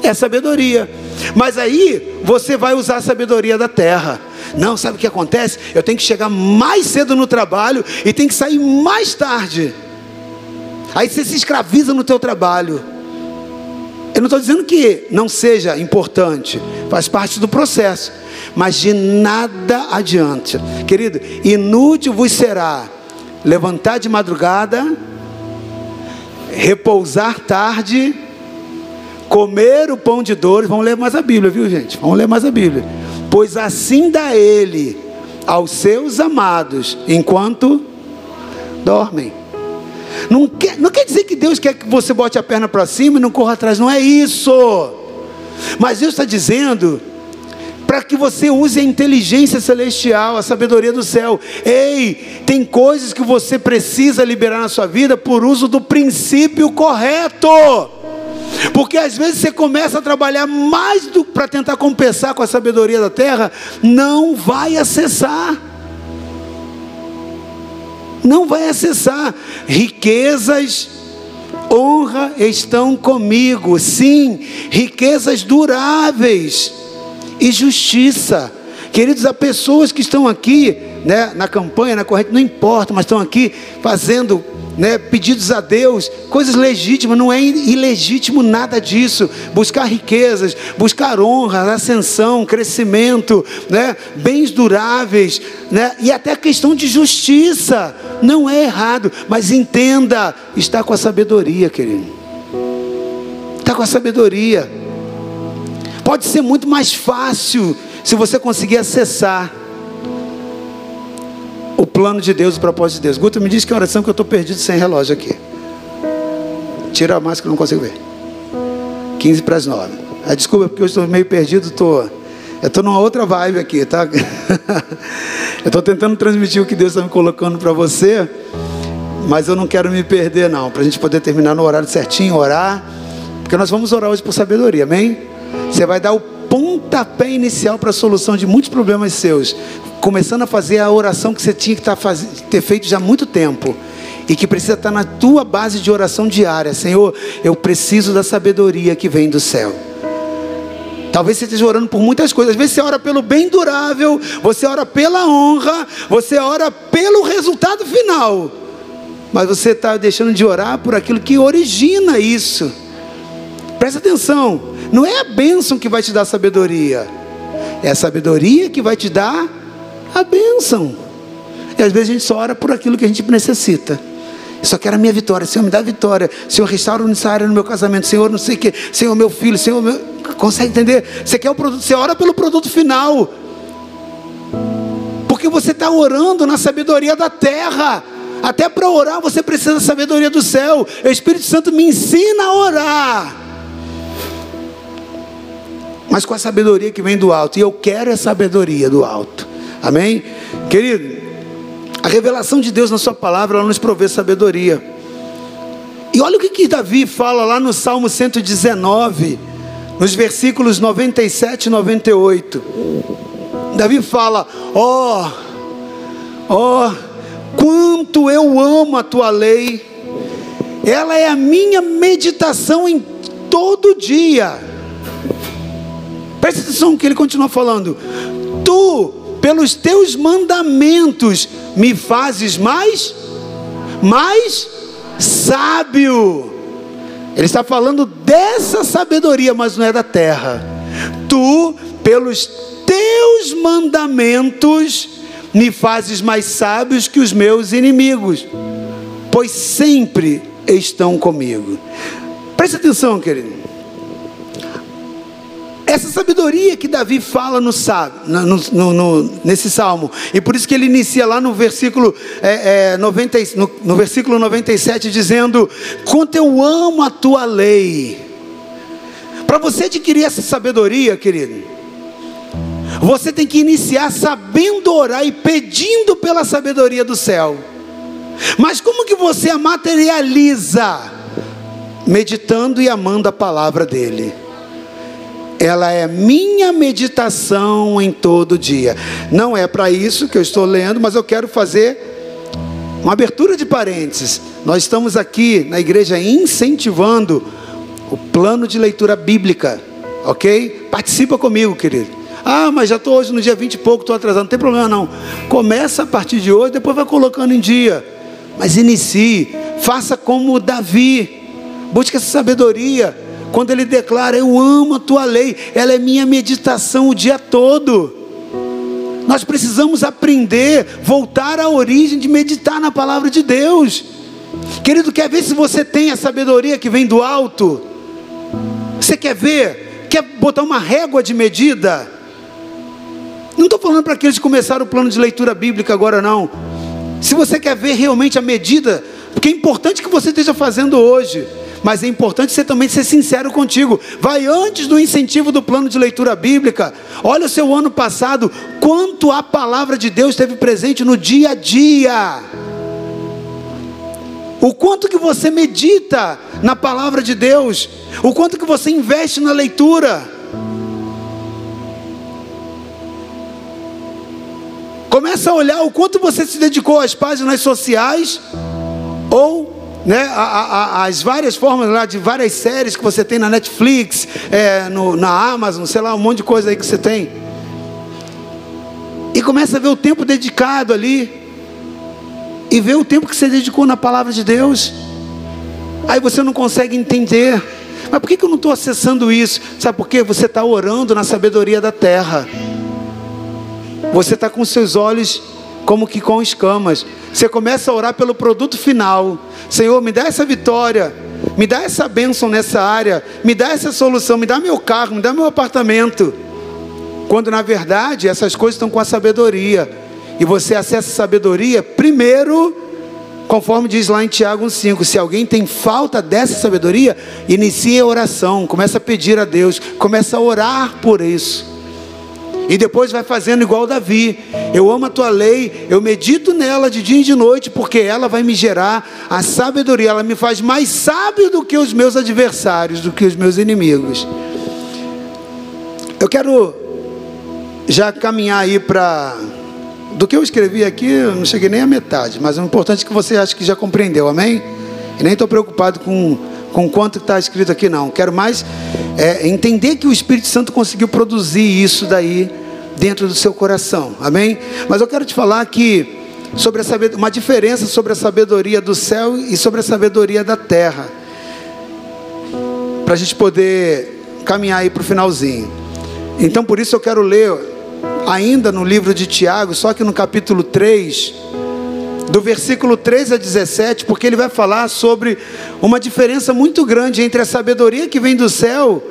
É sabedoria. Mas aí você vai usar a sabedoria da terra. Não, sabe o que acontece? Eu tenho que chegar mais cedo no trabalho e tenho que sair mais tarde. Aí você se escraviza no teu trabalho. Eu não estou dizendo que não seja importante, faz parte do processo, mas de nada adianta, querido. Inútil vos será levantar de madrugada, repousar tarde, comer o pão de dores. Vamos ler mais a Bíblia, viu, gente? Vamos ler mais a Bíblia. Pois assim dá Ele aos seus amados enquanto dormem. Não quer, não quer dizer que Deus quer que você bote a perna para cima e não corra atrás, não é isso. Mas Deus está dizendo para que você use a inteligência celestial, a sabedoria do céu. Ei, tem coisas que você precisa liberar na sua vida por uso do princípio correto. Porque às vezes você começa a trabalhar mais para tentar compensar com a sabedoria da terra, não vai acessar. Não vai acessar. Riquezas, honra estão comigo. Sim, riquezas duráveis e justiça. Queridos, há pessoas que estão aqui, né, na campanha, na corrente, não importa, mas estão aqui fazendo né, pedidos a Deus, coisas legítimas, não é ilegítimo nada disso. Buscar riquezas, buscar honra, ascensão, crescimento, né, bens duráveis, né, e até a questão de justiça, não é errado, mas entenda, está com a sabedoria, querido. Está com a sabedoria. Pode ser muito mais fácil se você conseguir acessar o plano de Deus, o propósito de Deus. Guto me diz que é oração que eu estou perdido sem relógio aqui. Tira a máscara, não consigo ver. 15 para as 9. Ah, desculpa, porque eu estou meio perdido, tô, eu estou numa outra vibe aqui, tá? eu estou tentando transmitir o que Deus está me colocando para você, mas eu não quero me perder, não, para a gente poder terminar no horário certinho, orar, porque nós vamos orar hoje por sabedoria, amém? Você vai dar o pontapé inicial para a solução de muitos problemas seus começando a fazer a oração que você tinha que tá ter feito já há muito tempo e que precisa estar na tua base de oração diária. Senhor, eu preciso da sabedoria que vem do céu. Talvez você esteja orando por muitas coisas. Às vezes você ora pelo bem durável, você ora pela honra, você ora pelo resultado final. Mas você está deixando de orar por aquilo que origina isso. Presta atenção, não é a bênção que vai te dar sabedoria, é a sabedoria que vai te dar a bênção. E às vezes a gente só ora por aquilo que a gente necessita. Só quero a minha vitória. Senhor, me dá vitória. Senhor, restaura essa área no meu casamento. Senhor, não sei o que. Senhor, meu filho. Senhor, meu... consegue entender? Você quer o produto, você ora pelo produto final. Porque você está orando na sabedoria da terra. Até para orar você precisa da sabedoria do céu. O Espírito Santo me ensina a orar. Mas com a sabedoria que vem do alto. E eu quero a sabedoria do alto. Amém? Querido, a revelação de Deus na Sua palavra, ela nos provê sabedoria. E olha o que, que Davi fala lá no Salmo 119, nos versículos 97 e 98. Davi fala: Ó, oh, ó, oh, quanto eu amo a tua lei, ela é a minha meditação em todo dia. Presta atenção que ele continua falando: Tu pelos teus mandamentos me fazes mais, mais sábio. Ele está falando dessa sabedoria, mas não é da terra. Tu, pelos teus mandamentos, me fazes mais sábios que os meus inimigos, pois sempre estão comigo. Preste atenção, querido. Essa sabedoria que Davi fala no, no, no, nesse salmo, e por isso que ele inicia lá no versículo, é, é, 90, no, no versículo 97, dizendo: Quanto eu amo a tua lei. Para você adquirir essa sabedoria, querido, você tem que iniciar sabendo orar e pedindo pela sabedoria do céu. Mas como que você a materializa? Meditando e amando a palavra dele ela é minha meditação em todo dia. Não é para isso que eu estou lendo, mas eu quero fazer uma abertura de parênteses. Nós estamos aqui na igreja incentivando o plano de leitura bíblica, ok? Participa comigo, querido. Ah, mas já estou hoje no dia 20 e pouco, estou atrasado. Não tem problema não. Começa a partir de hoje, depois vai colocando em dia. Mas inicie, faça como Davi. Busque essa sabedoria quando ele declara: Eu amo a tua lei, ela é minha meditação o dia todo. Nós precisamos aprender, voltar à origem de meditar na palavra de Deus. Querido, quer ver se você tem a sabedoria que vem do alto? Você quer ver? Quer botar uma régua de medida? Não estou falando para aqueles que começaram o plano de leitura bíblica agora, não. Se você quer ver realmente a medida, porque é importante que você esteja fazendo hoje mas é importante você também ser sincero contigo. Vai antes do incentivo do plano de leitura bíblica. Olha o seu ano passado, quanto a palavra de Deus esteve presente no dia a dia. O quanto que você medita na palavra de Deus, o quanto que você investe na leitura. Começa a olhar o quanto você se dedicou às páginas sociais ou né, a, a, as várias formas lá de várias séries que você tem na Netflix, é, no, na Amazon, sei lá, um monte de coisa aí que você tem. E começa a ver o tempo dedicado ali. E ver o tempo que você dedicou na palavra de Deus. Aí você não consegue entender. Mas por que, que eu não estou acessando isso? Sabe por quê? Você está orando na sabedoria da terra. Você está com seus olhos como que com escamas. Você começa a orar pelo produto final. Senhor, me dá essa vitória. Me dá essa bênção nessa área. Me dá essa solução. Me dá meu carro. Me dá meu apartamento. Quando na verdade essas coisas estão com a sabedoria. E você acessa a sabedoria primeiro, conforme diz lá em Tiago 1,5. Se alguém tem falta dessa sabedoria, inicie a oração. Começa a pedir a Deus. Começa a orar por isso. E depois vai fazendo igual Davi. Eu amo a tua lei, eu medito nela de dia e de noite, porque ela vai me gerar a sabedoria. Ela me faz mais sábio do que os meus adversários, do que os meus inimigos. Eu quero já caminhar aí para. Do que eu escrevi aqui, eu não cheguei nem à metade, mas o importante é que você acha que já compreendeu, amém? E nem estou preocupado com com quanto está escrito aqui, não. Quero mais é, entender que o Espírito Santo conseguiu produzir isso daí dentro do seu coração, amém? Mas eu quero te falar que sobre a uma diferença sobre a sabedoria do céu e sobre a sabedoria da terra, para a gente poder caminhar aí para o finalzinho. Então, por isso eu quero ler ainda no livro de Tiago, só que no capítulo 3 do versículo 13 a 17, porque ele vai falar sobre uma diferença muito grande entre a sabedoria que vem do céu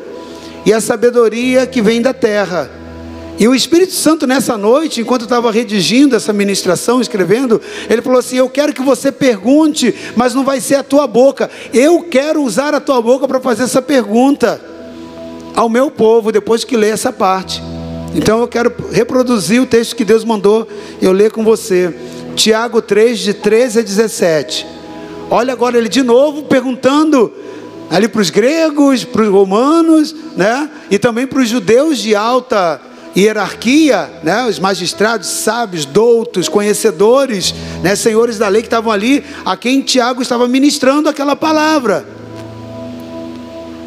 e a sabedoria que vem da terra. E o Espírito Santo, nessa noite, enquanto eu estava redigindo essa ministração, escrevendo, ele falou assim: Eu quero que você pergunte, mas não vai ser a tua boca. Eu quero usar a tua boca para fazer essa pergunta ao meu povo, depois que ler essa parte. Então eu quero reproduzir o texto que Deus mandou eu ler com você. Tiago 3, de 13 a 17. Olha agora ele de novo perguntando ali para os gregos, para os romanos, né? E também para os judeus de alta hierarquia, né? Os magistrados, sábios, doutos, conhecedores, né? Senhores da lei que estavam ali, a quem Tiago estava ministrando aquela palavra.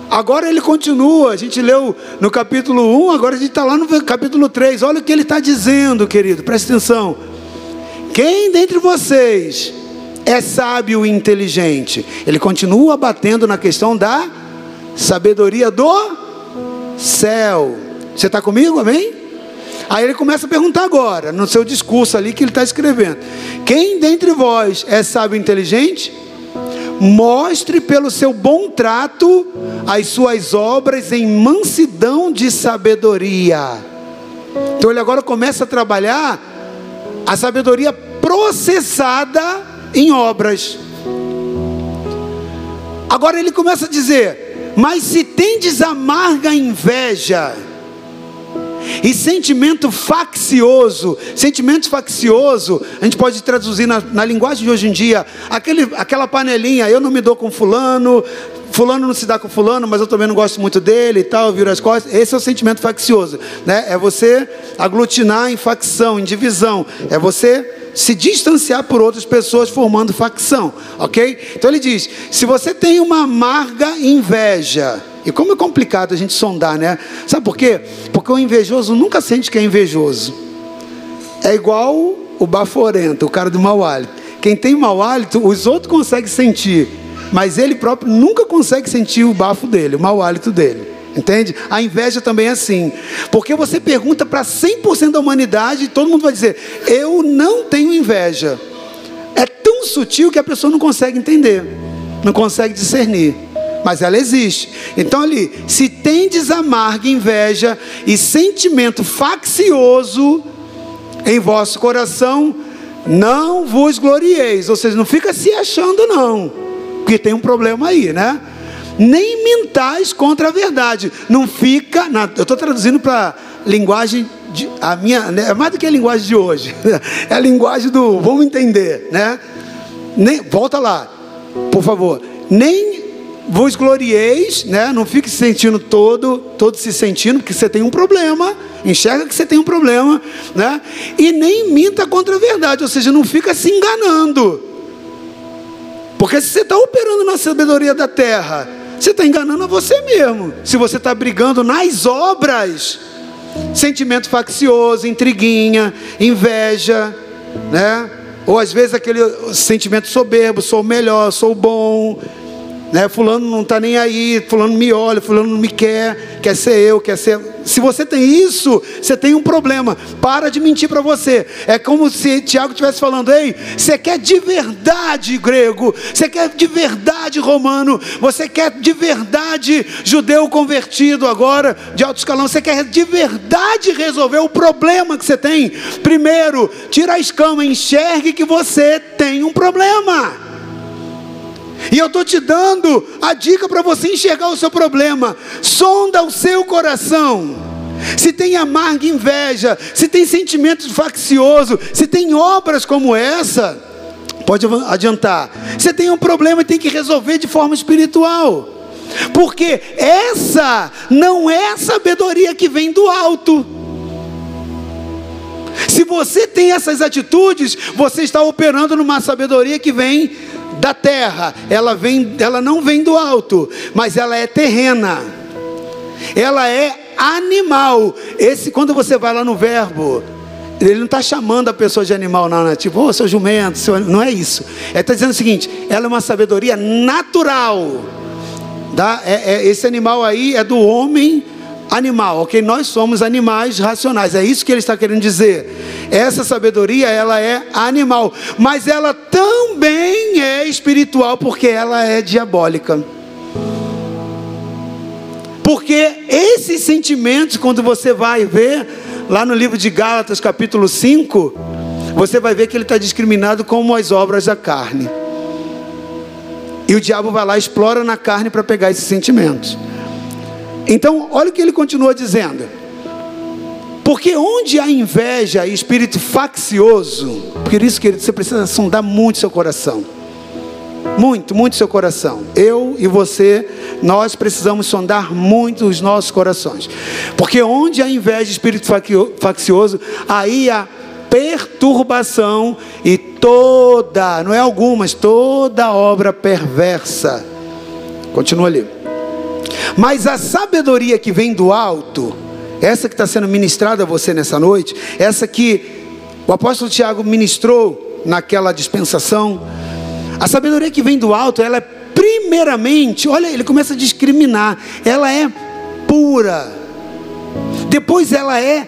Agora ele continua, a gente leu no capítulo 1, agora a gente está lá no capítulo 3. Olha o que ele está dizendo, querido, presta atenção. Quem dentre vocês é sábio e inteligente? Ele continua batendo na questão da sabedoria do céu. Você está comigo, amém? Aí ele começa a perguntar agora, no seu discurso ali que ele está escrevendo: Quem dentre vós é sábio e inteligente? Mostre pelo seu bom trato as suas obras em mansidão de sabedoria. Então ele agora começa a trabalhar a sabedoria processada em obras. Agora ele começa a dizer: Mas se tendes amarga inveja, e sentimento faccioso, sentimento faccioso, a gente pode traduzir na, na linguagem de hoje em dia, aquele, aquela panelinha, eu não me dou com fulano, fulano não se dá com fulano, mas eu também não gosto muito dele e tal, viro as costas. Esse é o sentimento faccioso, né? É você aglutinar em facção, em divisão. É você se distanciar por outras pessoas formando facção, ok? Então ele diz: se você tem uma amarga inveja, e como é complicado a gente sondar, né? Sabe por quê? Porque o invejoso nunca sente que é invejoso. É igual o baforento, o cara do mau hálito. Quem tem mau hálito, os outros conseguem sentir mas ele próprio nunca consegue sentir o bafo dele, o mau hálito dele. Entende? A inveja também é assim. Porque você pergunta para 100% da humanidade e todo mundo vai dizer: Eu não tenho inveja. É tão sutil que a pessoa não consegue entender, não consegue discernir. Mas ela existe. Então, ali, se tendes amarga inveja e sentimento faccioso em vosso coração, não vos glorieis. Ou seja, não fica se achando, não porque tem um problema aí, né? Nem mentais contra a verdade. Não fica. Na, eu estou traduzindo para linguagem. De, a minha, né, é mais do que a linguagem de hoje. É a linguagem do vamos entender, né? Nem, volta lá, por favor. Nem vos glorieis, né? Não fique se sentindo todo, todo se sentindo, porque você tem um problema. Enxerga que você tem um problema, né? E nem minta contra a verdade, ou seja, não fica se enganando. Porque se você está operando na sabedoria da terra, você está enganando a você mesmo. Se você está brigando nas obras, sentimento faccioso, intriguinha, inveja, né? Ou às vezes aquele sentimento soberbo, sou melhor, sou bom, né? Fulano não está nem aí, fulano me olha, fulano não me quer, quer ser eu, quer ser. Se você tem isso, você tem um problema. Para de mentir para você. É como se Tiago estivesse falando: ei, você quer de verdade grego, você quer de verdade romano, você quer de verdade judeu convertido agora, de alto escalão, você quer de verdade resolver o problema que você tem. Primeiro, tira a escama, enxergue que você tem um problema. E eu estou te dando a dica para você enxergar o seu problema. Sonda o seu coração. Se tem amarga inveja, se tem sentimento faccioso, se tem obras como essa, pode adiantar. Você tem um problema e tem que resolver de forma espiritual. Porque essa não é sabedoria que vem do alto. Se você tem essas atitudes, você está operando numa sabedoria que vem da terra, ela, vem, ela não vem do alto, mas ela é terrena, ela é animal. Esse, quando você vai lá no verbo, ele não está chamando a pessoa de animal, não, né? tipo, oh, seu jumento, seu... não é isso. Ele está dizendo o seguinte: ela é uma sabedoria natural. Tá? É, é, esse animal aí é do homem animal, ok? Nós somos animais racionais, é isso que ele está querendo dizer. Essa sabedoria, ela é animal, mas ela também é espiritual, porque ela é diabólica. Porque esses sentimentos, quando você vai ver, lá no livro de Gálatas, capítulo 5, você vai ver que ele está discriminado como as obras da carne. E o diabo vai lá explora na carne para pegar esses sentimentos. Então, olha o que ele continua dizendo. Porque onde há inveja e espírito faccioso, por isso que você precisa sondar muito seu coração. Muito, muito seu coração. Eu e você, nós precisamos sondar muito os nossos corações. Porque onde há inveja e espírito faccioso, aí há perturbação e toda, não é algumas, toda obra perversa. Continua ali. Mas a sabedoria que vem do alto, essa que está sendo ministrada a você nessa noite, essa que o apóstolo Tiago ministrou naquela dispensação, a sabedoria que vem do alto, ela é primeiramente, olha, ele começa a discriminar, ela é pura, depois ela é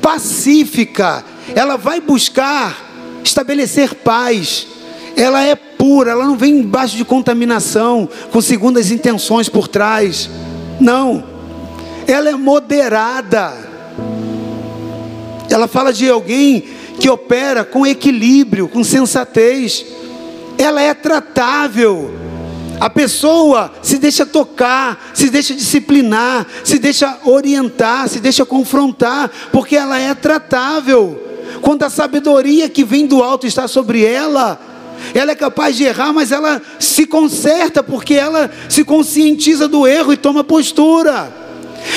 pacífica, ela vai buscar estabelecer paz, ela é pura, ela não vem embaixo de contaminação, com segundas intenções por trás. Não, ela é moderada. Ela fala de alguém que opera com equilíbrio, com sensatez. Ela é tratável. A pessoa se deixa tocar, se deixa disciplinar, se deixa orientar, se deixa confrontar, porque ela é tratável. Quando a sabedoria que vem do alto está sobre ela, ela é capaz de errar, mas ela se conserta porque ela se conscientiza do erro e toma postura.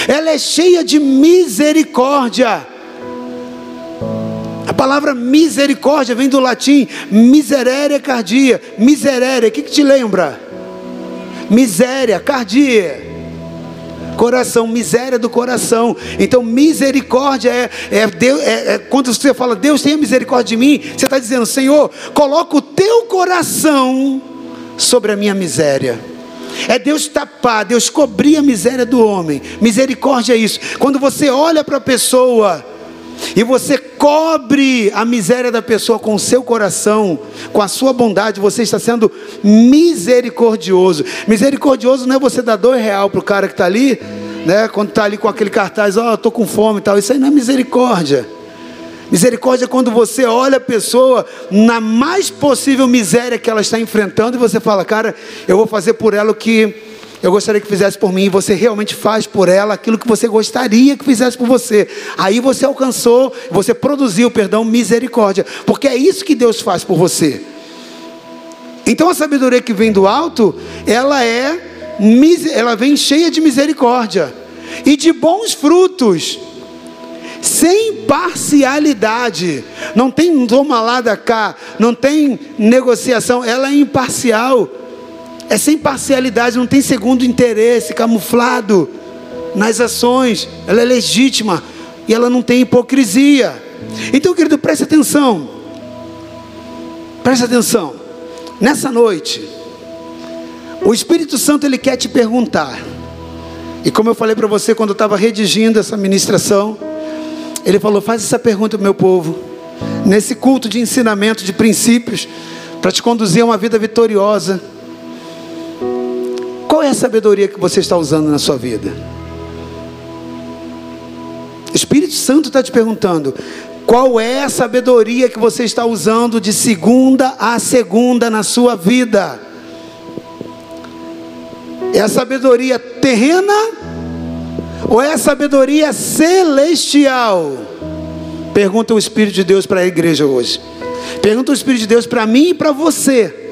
Ela é cheia de misericórdia. A palavra misericórdia vem do latim miserere cardia. Miserere, o que, que te lembra? Miséria, cardia coração, miséria do coração. Então, misericórdia é, é, Deus, é, é quando você fala, Deus tenha misericórdia de mim, você está dizendo, Senhor, coloca o teu coração sobre a minha miséria. É Deus tapar, Deus cobrir a miséria do homem. Misericórdia é isso. Quando você olha para a pessoa e você cobre a miséria da pessoa com o seu coração, com a sua bondade, você está sendo misericordioso. Misericordioso não é você dar dois real para o cara que está ali, né? Quando está ali com aquele cartaz, ó, oh, estou com fome e tal. Isso aí não é misericórdia. Misericórdia é quando você olha a pessoa na mais possível miséria que ela está enfrentando e você fala, cara, eu vou fazer por ela o que eu gostaria que fizesse por mim, e você realmente faz por ela aquilo que você gostaria que fizesse por você. Aí você alcançou, você produziu, perdão, misericórdia, porque é isso que Deus faz por você. Então a sabedoria que vem do alto, ela é ela vem cheia de misericórdia e de bons frutos, sem parcialidade. Não tem toma lá da cá, não tem negociação, ela é imparcial. É sem parcialidade, não tem segundo interesse, camuflado nas ações. Ela é legítima e ela não tem hipocrisia. Então, querido, preste atenção. Preste atenção. Nessa noite, o Espírito Santo ele quer te perguntar. E como eu falei para você quando eu estava redigindo essa ministração, ele falou: faz essa pergunta meu povo, nesse culto de ensinamento de princípios, para te conduzir a uma vida vitoriosa. Qual é a sabedoria que você está usando na sua vida? O Espírito Santo está te perguntando: qual é a sabedoria que você está usando de segunda a segunda na sua vida? É a sabedoria terrena ou é a sabedoria celestial? Pergunta o Espírito de Deus para a igreja hoje. Pergunta o Espírito de Deus para mim e para você.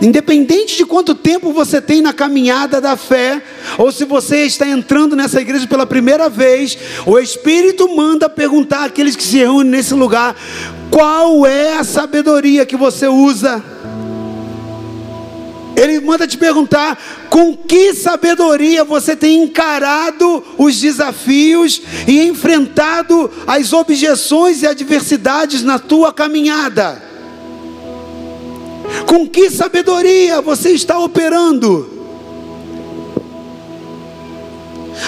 Independente de quanto tempo você tem na caminhada da fé, ou se você está entrando nessa igreja pela primeira vez, o Espírito manda perguntar àqueles que se reúnem nesse lugar: qual é a sabedoria que você usa? Ele manda te perguntar com que sabedoria você tem encarado os desafios e enfrentado as objeções e adversidades na tua caminhada. Com que sabedoria você está operando?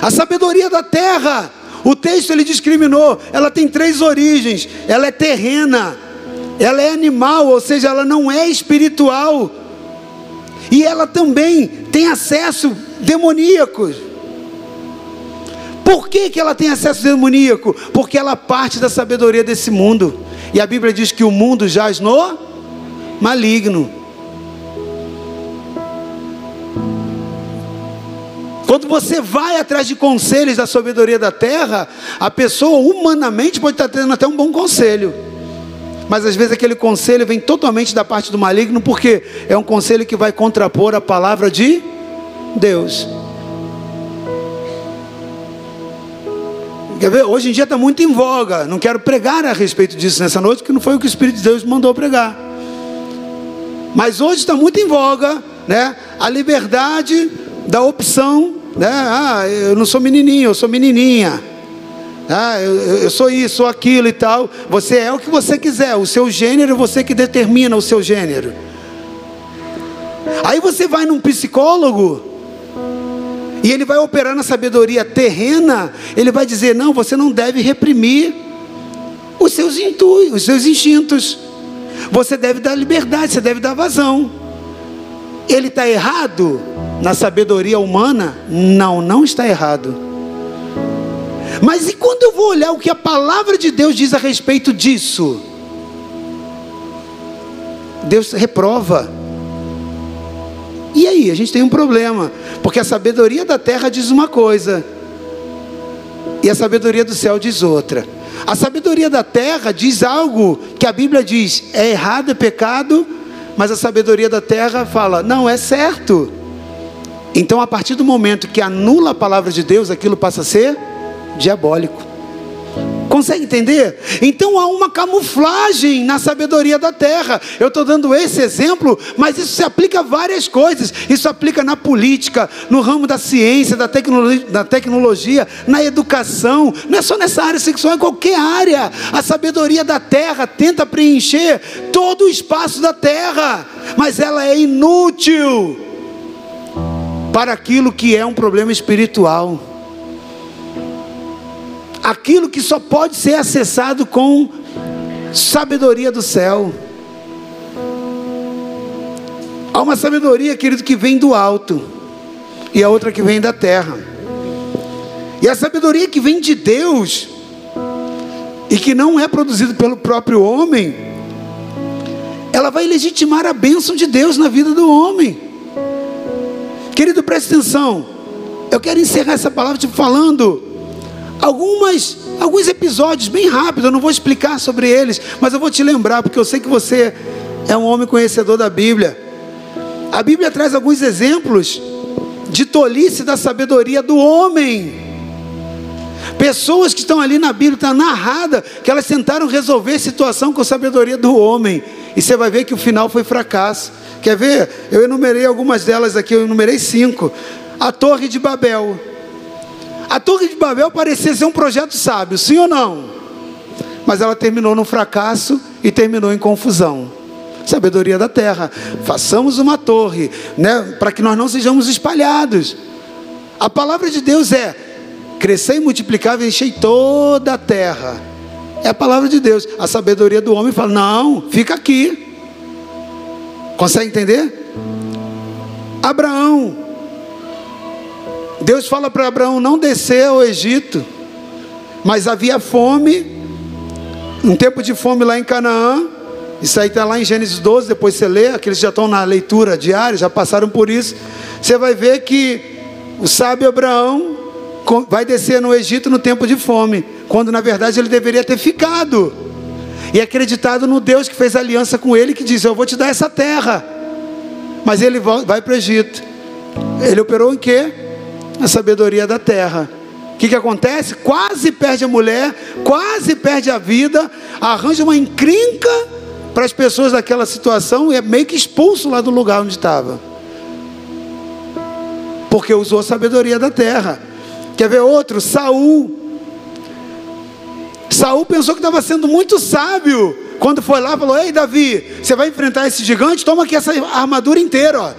A sabedoria da terra, o texto ele discriminou, ela tem três origens: ela é terrena, ela é animal, ou seja, ela não é espiritual, e ela também tem acesso demoníaco. Por que, que ela tem acesso demoníaco? Porque ela parte da sabedoria desse mundo. E a Bíblia diz que o mundo jaz no maligno. Quando você vai atrás de conselhos da sabedoria da terra, a pessoa humanamente pode estar tendo até um bom conselho. Mas às vezes aquele conselho vem totalmente da parte do maligno, porque é um conselho que vai contrapor a palavra de Deus. Quer ver? Hoje em dia está muito em voga. Não quero pregar a respeito disso nessa noite, porque não foi o que o Espírito de Deus mandou pregar. Mas hoje está muito em voga, né? A liberdade da opção, né? Ah, eu não sou menininho, eu sou menininha. Ah, eu, eu sou isso, sou aquilo e tal. Você é o que você quiser. O seu gênero, você que determina o seu gênero. Aí você vai num psicólogo e ele vai operar na sabedoria terrena. Ele vai dizer: não, você não deve reprimir os seus, intu os seus instintos. Você deve dar liberdade, você deve dar vazão. Ele está errado na sabedoria humana? Não, não está errado. Mas e quando eu vou olhar o que a palavra de Deus diz a respeito disso? Deus reprova. E aí, a gente tem um problema, porque a sabedoria da terra diz uma coisa, e a sabedoria do céu diz outra. A sabedoria da terra diz algo que a Bíblia diz é errado, é pecado, mas a sabedoria da terra fala, não, é certo. Então, a partir do momento que anula a palavra de Deus, aquilo passa a ser diabólico. Consegue entender? Então há uma camuflagem na sabedoria da terra. Eu estou dando esse exemplo, mas isso se aplica a várias coisas. Isso aplica na política, no ramo da ciência, da tecnologia, da tecnologia, na educação. Não é só nessa área sexual, em qualquer área. A sabedoria da terra tenta preencher todo o espaço da terra, mas ela é inútil para aquilo que é um problema espiritual aquilo que só pode ser acessado com sabedoria do céu. Há uma sabedoria, querido, que vem do alto, e a outra que vem da terra. E a sabedoria que vem de Deus, e que não é produzida pelo próprio homem, ela vai legitimar a bênção de Deus na vida do homem. Querido, preste atenção. Eu quero encerrar essa palavra te falando algumas, alguns episódios bem rápidos, eu não vou explicar sobre eles, mas eu vou te lembrar, porque eu sei que você é um homem conhecedor da Bíblia. A Bíblia traz alguns exemplos de tolice da sabedoria do homem. Pessoas que estão ali na Bíblia, está narrada, que elas tentaram resolver a situação com a sabedoria do homem. E você vai ver que o final foi fracasso. Quer ver? Eu enumerei algumas delas aqui, eu enumerei cinco. A Torre de Babel. A Torre de Babel parecia ser um projeto sábio, sim ou não? Mas ela terminou no fracasso e terminou em confusão. Sabedoria da terra. Façamos uma torre, né, para que nós não sejamos espalhados. A palavra de Deus é: crescer e multiplicar enchei toda a terra. É a palavra de Deus. A sabedoria do homem fala: não, fica aqui. Consegue entender? Abraão. Deus fala para Abraão não descer ao Egito, mas havia fome, um tempo de fome lá em Canaã. Isso aí está lá em Gênesis 12, depois você lê, aqueles já estão na leitura diária, já passaram por isso. Você vai ver que o sábio Abraão vai descer no Egito no tempo de fome, quando na verdade ele deveria ter ficado e acreditado no Deus que fez aliança com ele, que diz: Eu vou te dar essa terra. Mas ele vai para o Egito. Ele operou em quê? Na sabedoria da terra. O que, que acontece? Quase perde a mulher, quase perde a vida, arranja uma encrenca para as pessoas daquela situação e é meio que expulso lá do lugar onde estava. Porque usou a sabedoria da terra. Quer ver outro? Saul Saul pensou que estava sendo muito sábio. Quando foi lá, falou: Ei, Davi, você vai enfrentar esse gigante? Toma aqui essa armadura inteira. Ó.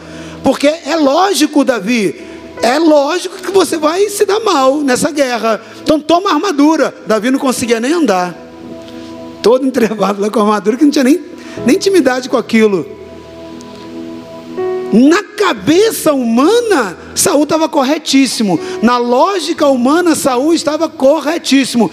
Porque é lógico, Davi, é lógico que você vai se dar mal nessa guerra. Então toma armadura. Davi não conseguia nem andar. Todo entrevado lá com a armadura, que não tinha nem, nem intimidade com aquilo. Na cabeça humana, Saul estava corretíssimo. Na lógica humana, Saul estava corretíssimo.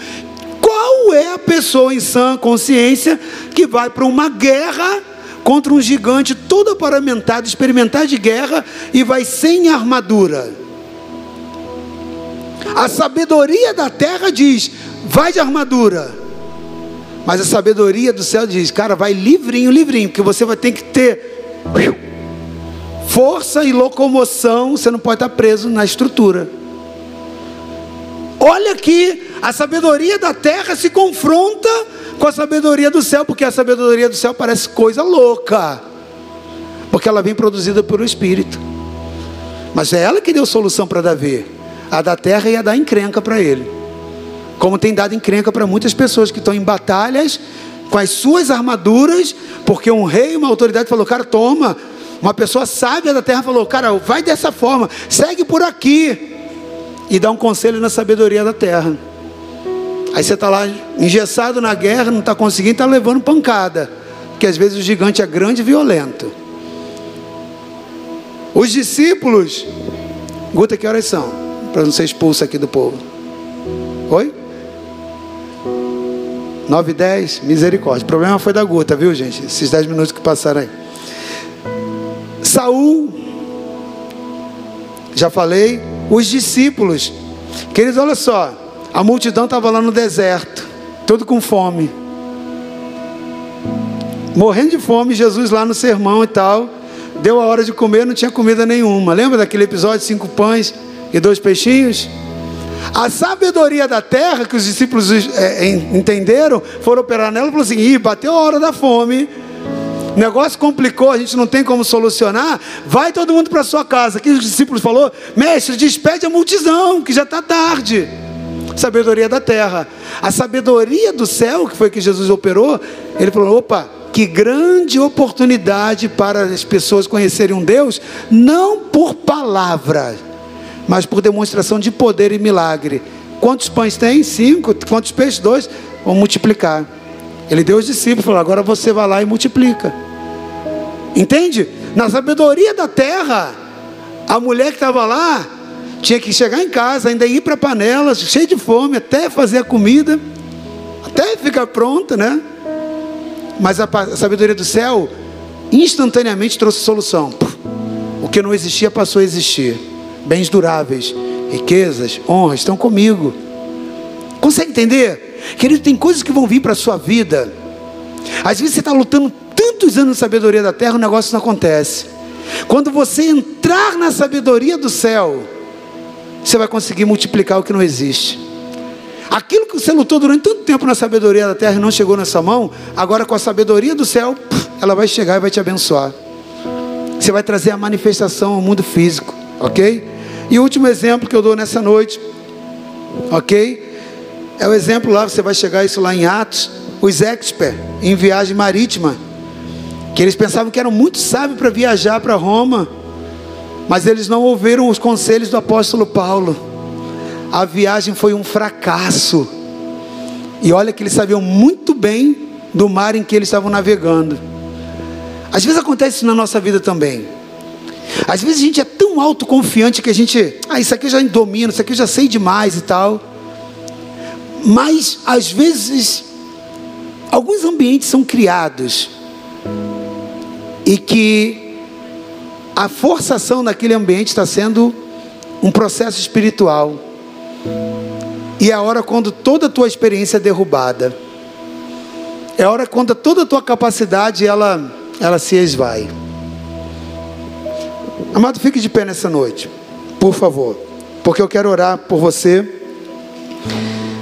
Qual é a pessoa em sã consciência que vai para uma guerra contra um gigante todo aparamentado, experimentar de guerra e vai sem armadura? A sabedoria da terra diz: vai de armadura. Mas a sabedoria do céu diz: cara, vai livrinho, livrinho, porque você vai ter que ter força e locomoção, você não pode estar preso na estrutura. Olha que a sabedoria da terra se confronta com a sabedoria do céu, porque a sabedoria do céu parece coisa louca, porque ela vem produzida pelo Espírito. Mas é ela que deu solução para Davi. A da terra ia dar encrenca para ele. Como tem dado encrenca para muitas pessoas que estão em batalhas com as suas armaduras, porque um rei, uma autoridade falou: "Cara, toma". Uma pessoa sábia da terra falou: "Cara, vai dessa forma, segue por aqui" e dá um conselho na sabedoria da terra. Aí você está lá engessado na guerra, não está conseguindo, está levando pancada. Porque às vezes o gigante é grande e violento. Os discípulos, Guta, que horas são? Para não ser expulso aqui do povo. Oi? 9 e 10, misericórdia. O problema foi da Guta, viu gente? Esses 10 minutos que passaram aí. Saul, já falei, os discípulos. Queridos, olha só. A multidão estava lá no deserto, todo com fome. Morrendo de fome, Jesus lá no sermão e tal. Deu a hora de comer, não tinha comida nenhuma. Lembra daquele episódio: cinco pães e dois peixinhos? A sabedoria da terra que os discípulos é, entenderam, foram operar nela e falaram assim: Ih, bateu a hora da fome o negócio complicou, a gente não tem como solucionar. Vai todo mundo para sua casa. Aqui os discípulos falou: Mestre, despede a multidão, que já está tarde. Sabedoria da terra. A sabedoria do céu, que foi que Jesus operou, ele falou: opa, que grande oportunidade para as pessoas conhecerem um Deus, não por palavra, mas por demonstração de poder e milagre. Quantos pães tem? Cinco. Quantos peixes? Dois. Vamos multiplicar. Ele deu os discípulos, falou: agora você vai lá e multiplica. Entende? Na sabedoria da terra, a mulher que estava lá tinha que chegar em casa, ainda ir para a panela, cheia de fome, até fazer a comida, até ficar pronta, né? Mas a, sabedoria do céu instantaneamente trouxe solução. O que não existia passou a existir. Bens duráveis, riquezas, honras estão comigo. Consegue entender? Querido, tem coisas que vão vir para a sua vida. Às vezes você está lutando tantos anos de sabedoria da terra, o negócio não acontece. Quando você entrar na sabedoria do céu, você vai conseguir multiplicar o que não existe. Aquilo que você lutou durante tanto tempo na sabedoria da terra e não chegou nessa mão, agora com a sabedoria do céu, ela vai chegar e vai te abençoar. Você vai trazer a manifestação ao mundo físico, ok? E o último exemplo que eu dou nessa noite, ok? É o exemplo lá, você vai chegar isso lá em Atos, os experts em viagem marítima, que eles pensavam que eram muito sábios para viajar para Roma, mas eles não ouviram os conselhos do apóstolo Paulo a viagem foi um fracasso. E olha que eles sabiam muito bem do mar em que eles estavam navegando. Às vezes acontece isso na nossa vida também. Às vezes a gente é tão autoconfiante que a gente, ah, isso aqui eu já domino, isso aqui eu já sei demais e tal. Mas às vezes alguns ambientes são criados e que a forçação naquele ambiente está sendo um processo espiritual. E é a hora quando toda a tua experiência é derrubada. É a hora quando toda a tua capacidade ela, ela se esvai. Amado, fique de pé nessa noite, por favor, porque eu quero orar por você.